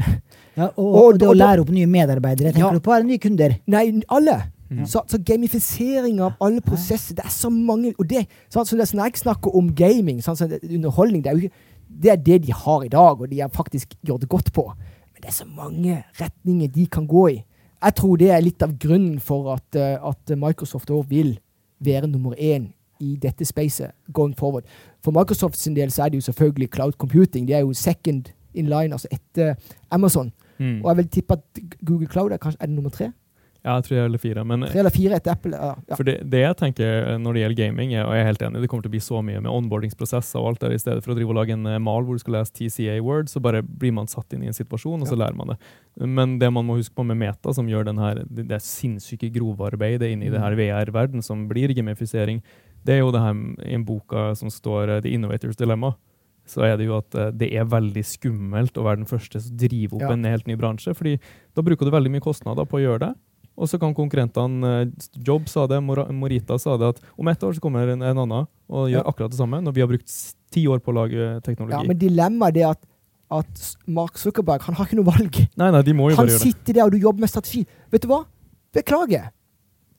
Ja, og, Og- og det å lære opp nye medarbeidere. Tenker Ja. du på eller nye kunder? Nei, alle. Mm. Så, så gamifisering av alle prosesser Det er så mange Og det, sånn, så det, når jeg snakker om gaming, sånn, så det, underholdning det er, jo det er det de har i dag, og de har faktisk gjort det godt på. Men det er så mange retninger de kan gå i. Jeg tror det er litt av grunnen for at, eh, at Microsoft også vil være nummer én i dette spacet going forward. For Microsoft sin del så er det jo selvfølgelig cloud computing. De er jo second in line, altså etter Amazon. Mm. Og jeg vil tippe at Google Cloud er kanskje er det nummer tre? Ja, tre jeg er eller fire. Men Tre eller fire etter Apple? Ja. For det, det jeg tenker eh, når det gjelder gaming, og jeg er helt enig, det kommer til å bli så mye med onboardingsprosesser og alt der, i stedet for å drive og lage en eh, mal hvor du skal lese TCA Word, så bare blir man satt inn i en situasjon, og så Ja. lærer man det. Men det man må huske på med Meta, som gjør den her, det, det sinnssyke grovarbeidet inne i det her Mm. VR-verden, som blir gamifisering, det er jo det her i en boka som står eh, The Innovators Dilemma. så er det jo at eh, det er veldig skummelt å være den første som driver opp Ja. en helt ny bransje. fordi da bruker du veldig mye kostnader på å gjøre det. Og så kan konkurrentene Job sa det, Morita sa det, at om ett år så kommer en, en annen og gjør Ja. akkurat det samme, når vi har brukt ti år på å lage teknologi. Ja, men dilemmaet er at, at Mark Zuckerberg han har ikke noe valg. nei, nei, de må jo Han bare gjøre det. Han sitter der, og du jobber med strategi. Vet du hva? Beklager.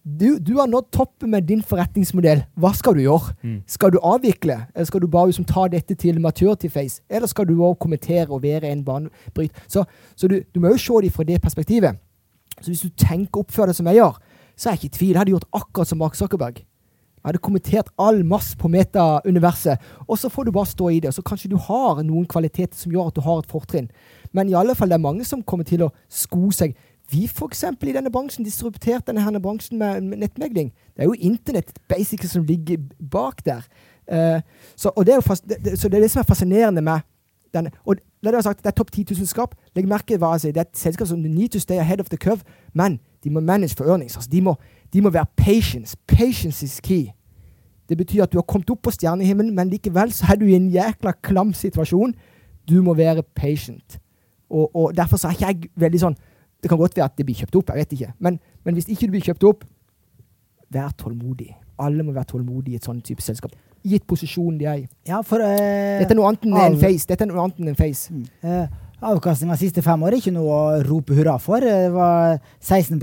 Du, du har nådd toppen med din forretningsmodell. Hva skal du gjøre? Mm. Skal du avvikle, eller skal du bare liksom ta dette til maturity face? Eller skal du også kommentere og være en banebryt? Så, så du, du må jo se det fra det perspektivet. Så hvis du tenker å oppføre deg som jeg gjør, så er jeg ikke i tvil. Jeg hadde gjort akkurat som Mark Zuckerberg. Jeg hadde kommentert all masse på meta-universet, og så får du bare stå i det. Og så kanskje du har noen kvaliteter som gjør at du har et fortrinn. Men i alle fall, det er mange som kommer til å sko seg. Vi eksempel i denne bransjen disrupterte denne her bransjen med, nettmegling. Det er jo internett basic som ligger bak der. Uh, så, det er jo fast, det, så det er det som er fascinerende med denne. Og det, er sagt, det er topp 10 000-skap. Legg merke hva jeg sier. Det er et selskap som need to stay ahead of the curve, men de må manage for earnings. Altså, de, må, de må være patience. Patience is key. Det betyr at du har kommet opp på stjernehimmelen, men likevel så er du i en jækla klam situasjon. Du må være patient. Og, og derfor så er ikke jeg veldig sånn Det kan godt være at det blir kjøpt opp, jeg vet ikke. Men, men hvis ikke det blir kjøpt opp, vær tålmodig. Alle må være tålmodige i et sånt type selskap. Gitt posisjonen de er i. Ja, for eh, Dette er noe annet enn en face. Dette er noe annet enn en face. Mm. Eh, Avkastninga siste fem år er ikke noe å rope hurra for. Eh, Det var 16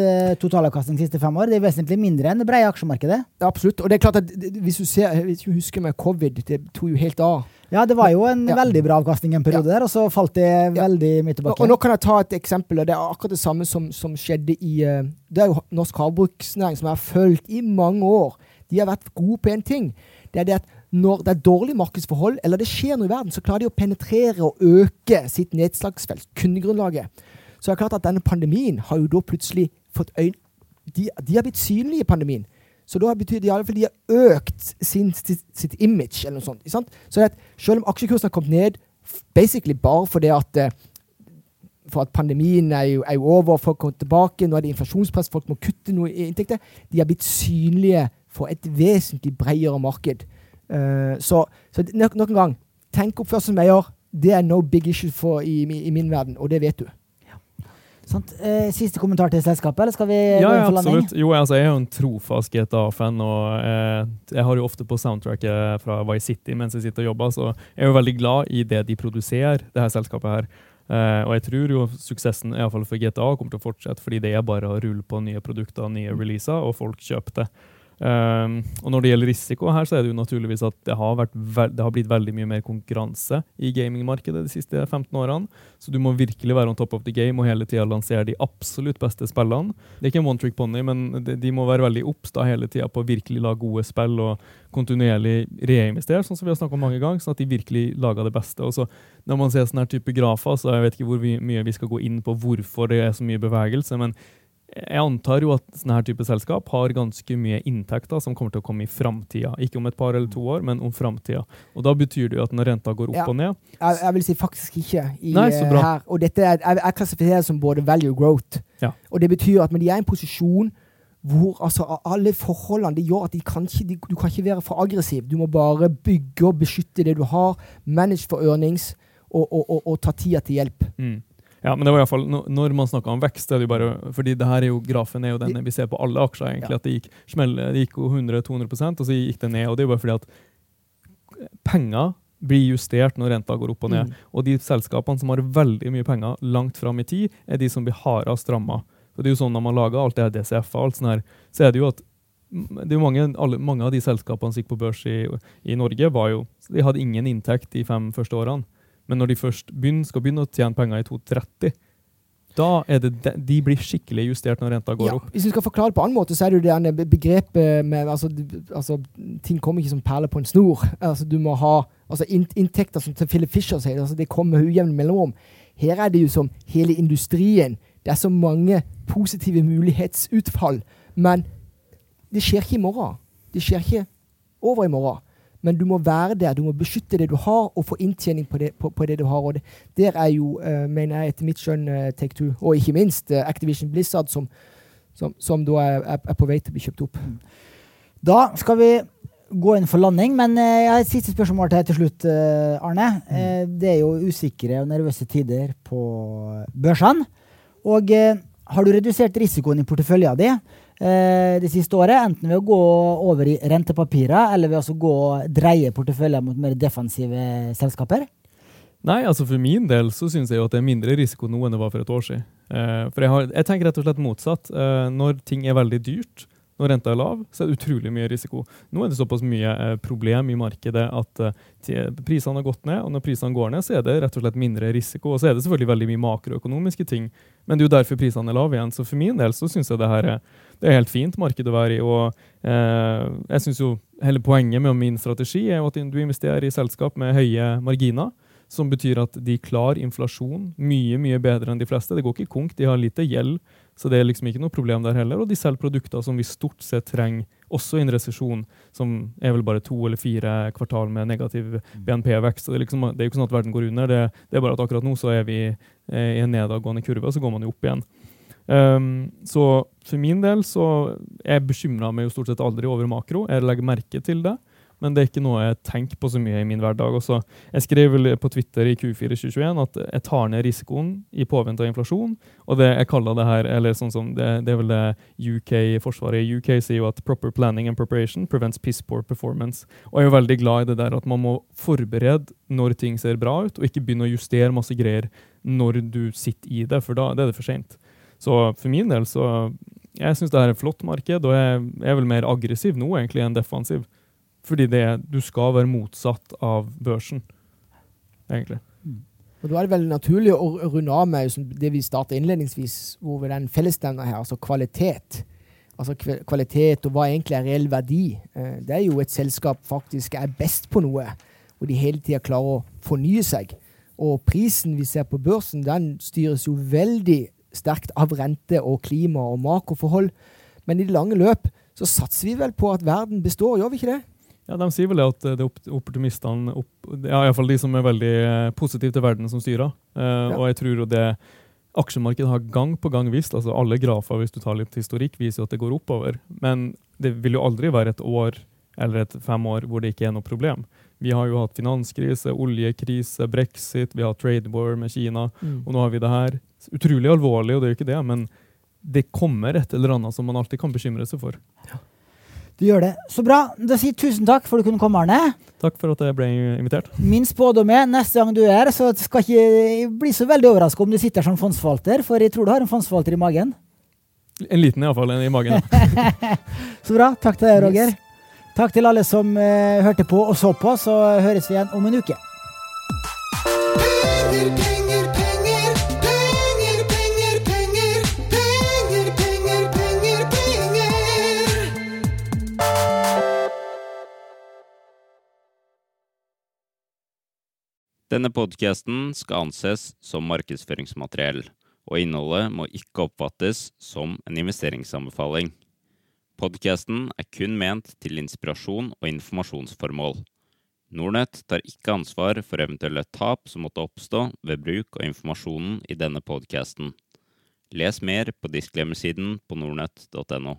eh, totalavkastning siste fem år. Det er vesentlig mindre enn det brede aksjemarkedet. Ja, absolutt. Og det er klart at hvis du ser, hvis du husker med covid, det tok jo helt av. Ja, det var jo en Ja. veldig bra avkastning en periode der, og så falt det veldig mye tilbake. og nå kan jeg ta et eksempel, og det er akkurat det samme som, som skjedde i eh, Det er jo norsk havbruksnæring som jeg har fulgt i mange år. De har vært gode på én ting. Det er det at når det er dårlig markedsforhold, eller det skjer noe i verden, så klarer de å penetrere og øke sitt nedslagsfelt, kundegrunnlaget. Så det er klart at denne pandemien har jo da plutselig fått øyn... De, de har blitt synlige i pandemien. Så da betyr det i alle fall de har økt sin, sitt, sitt image, eller noe sånt. Sant? Så selv om aksjekursen har kommet ned, basically bare fordi at eh, for at pandemien er jo, er jo over, folk kommer tilbake, nå er det inflasjonspress, folk må kutte noe i inntekter. De har blitt synlige for et vesentlig bredere marked. Uh, så så nok, nok en gang, tenk oppførsel som eier. Det er no big issue for, i, i, i min verden, og det vet du. Sant? Eh, siste kommentar til selskapet, eller skal vi Ja, gå ja, for landing? absolutt. Jo, altså, jeg er jo en trofast GTA-fan, og eh, jeg har jo ofte på soundtracket fra Vice City mens jeg sitter og jobber, så jeg er jo veldig glad i det de produserer, det her selskapet her. Eh, og jeg tror jo suksessen i fall for GTA kommer til å fortsette, fordi det er bare å rulle på nye produkter, nye releaser, og folk kjøper det. Um, og når det gjelder risiko her, så er det jo naturligvis at det har, det har blitt veldig mye mer konkurranse i gamingmarkedet de siste 15 årene. Så du må virkelig være on top of the game og hele tida lansere de absolutt beste spillene. Det er ikke en one trick pony, men de, de må være veldig obs hele tida på å virkelig lage gode spill og kontinuerlig reinvestere, sånn som vi har snakket om mange ganger, sånn at de virkelig lager det beste. Og så når man ser sånne her type grafer, så jeg vet ikke hvor mye vi skal gå inn på hvorfor det er så mye bevegelse, men jeg antar jo at sånne her type selskap har ganske mye inntekter som kommer til å komme i framtida. Ikke om et par eller to år, men om framtida. Og da betyr det jo at når renta går opp Ja. og ned Jeg, jeg vil si faktisk ikke i, Nei, eh, her. Og dette er, jeg, jeg klassifiserer det som både value growth. Ja. Og det betyr at men de er i en posisjon hvor altså, alle forholdene det gjør at de kan ikke, de, du kan ikke være for aggressiv. Du må bare bygge og beskytte det du har, manage for earnings og, og, og, og ta tida til hjelp. Mm. Ja, men det var i hvert fall, når- man snakker om vekst, det er det jo bare fordi det her er jo, grafen er jo den vi ser på alle aksjer. egentlig, Ja. at Det gikk, smell, det gikk 100-200% og så gikk det ned. og Det er jo bare fordi at penger blir justert når renta går opp og ned. Mm. Og de selskapene som har veldig mye penger langt fram i tid, er de som blir hardest ramma. Det er jo sånn Når man lager alt det her DCF, og alt sånt her, så er det jo at det er mange, alle, mange av de selskapene som gikk på børs i, i Norge, var jo, de hadde ingen inntekt de fem første årene. Men når de først begynner, skal begynne å tjene penger i 2,30, da er det de, de blir skikkelig justert når renta går Ja, opp. hvis vi skal forklare det på en annen måte, så er det jo det begrepet med altså, altså, Ting kommer ikke som perler på en snor. Altså, du må ha altså, inntekter som til Philip Fisher sier, altså, det kommer ujevn ujevne mellomrom. Her er det jo som hele industrien. Det er så mange positive mulighetsutfall. Men det skjer ikke i morgen. Det skjer ikke over i morgen. Men du må være der, du må beskytte det du har, og få inntjening på det, på, på det du har. Og det, der er jo, uh, mener jeg, etter mitt skjønn, uh, Take Two, og ikke minst uh, Activision Blizzard, som, som, som da er, er, på vei til å bli kjøpt opp. Da skal vi gå inn for landing. Men jeg har et siste spørsmål til til slutt, Arne. Mm. Det er jo usikre og nervøse tider på børsene. Og har du redusert risikoen i porteføljen din det siste året, enten ved å gå over i rentepapirer, eller ved å gå dreie porteføljen mot mer defensive selskaper? Nei, altså for min del så syns jeg jo at det er mindre risiko nå enn det var for et år siden. Eh, for jeg, har, jeg tenker rett og slett motsatt. Eh, når ting er veldig dyrt, når renta er lav, så er det utrolig mye risiko. Nå er det såpass mye eh, problem i markedet at eh, prisene har gått ned, og når prisene går ned, så er det rett og slett mindre risiko. Og så er det selvfølgelig veldig mye makroøkonomiske ting, men det er jo derfor prisene er lave igjen. Så for min del så syns jeg det her er, det er helt fint marked å være i. og eh, jeg synes jo Hele poenget med min strategi er jo at du investerer i selskap med høye marginer som betyr at de klarer inflasjon mye mye bedre enn de fleste. Det går ikke konk, de har lite gjeld, så det er liksom ikke noe problem der heller. Og de selger produkter som vi stort sett trenger, også i en resesjon, som er vel bare to eller fire kvartal med negativ BNP-vekst. Det, liksom, det er jo ikke sånn at verden går under, det, det er bare at akkurat nå så er vi eh, i en nedadgående kurve, og så går man jo opp igjen. Um, så for min del så jeg bekymra meg jo stort sett aldri over makro. Jeg legger merke til det. Men det er ikke noe jeg tenker på så mye i min hverdag. Også, jeg skrev vel på Twitter i Q4 2021 at jeg tar ned risikoen i påvente av inflasjon. Og det jeg kaller det her, eller sånn som det, det er vel det UK, Forsvaret i UK sier jo at proper planning and preparation prevents piss poor performance. Og jeg er jo veldig glad i det der at man må forberede når ting ser bra ut, og ikke begynne å justere masse greier når du sitter i det, for da det er det for seint. Så for min del så jeg syns det er et flott marked, og jeg er vel mer aggressiv nå egentlig enn defensiv. Fordi det, du skal være motsatt av børsen, egentlig. Og Da er det vel naturlig å runde av med det vi startet innledningsvis, hvor den fellesnevna her, altså kvalitet. Altså kvalitet og hva egentlig er reell verdi. Eh, Det er jo et selskap faktisk er best på noe, hvor de hele tida klarer å fornye seg. Og prisen vi ser på børsen, den styres jo veldig sterkt av rente og klima og makroforhold. Men i det lange løp så satser vi vel på at verden består, gjør vi ikke det? Ja, De sier vel at det er opp- opportunistene, opp, ja, iallfall de som er veldig eh, positive til verden, som styrer. Eh, Og jeg tror jo det aksjemarkedet har gang på gang vist, altså alle grafer hvis du tar litt historikk, viser jo at det går oppover. Men det vil jo aldri være et år eller et fem år hvor det ikke er noe problem. Vi har jo hatt finanskrise, oljekrise, brexit, vi har trade war med Kina, og nå har vi det her. Utrolig alvorlig, og det er jo ikke det, men det kommer et eller annet som man alltid kan bekymre seg for. Du gjør det. Så bra. Da sier tusen takk for at du kunne komme, Arne. Takk for at jeg ble invitert. Min spådom er neste gang du er her, så skal ikke bli så veldig overraska om du sitter som fondsforvalter, for jeg tror du har en fondsforvalter i magen. En liten iallfall, i magen. Så bra. Takk til deg, Roger. Takk til alle som eh, hørte på og så på. Så høres vi igjen om en uke. Penger, penger, penger, penger, penger, penger, penger, penger, penger, penger. Denne podkasten skal anses som markedsføringsmateriell, og innholdet må ikke oppfattes som en investeringsanbefaling. Podkasten er kun ment til inspirasjon og informasjonsformål. Nordnett tar ikke ansvar for eventuelle tap som måtte oppstå ved bruk av informasjonen i denne podkasten. Les mer på disclaimer-siden på nordnett.no.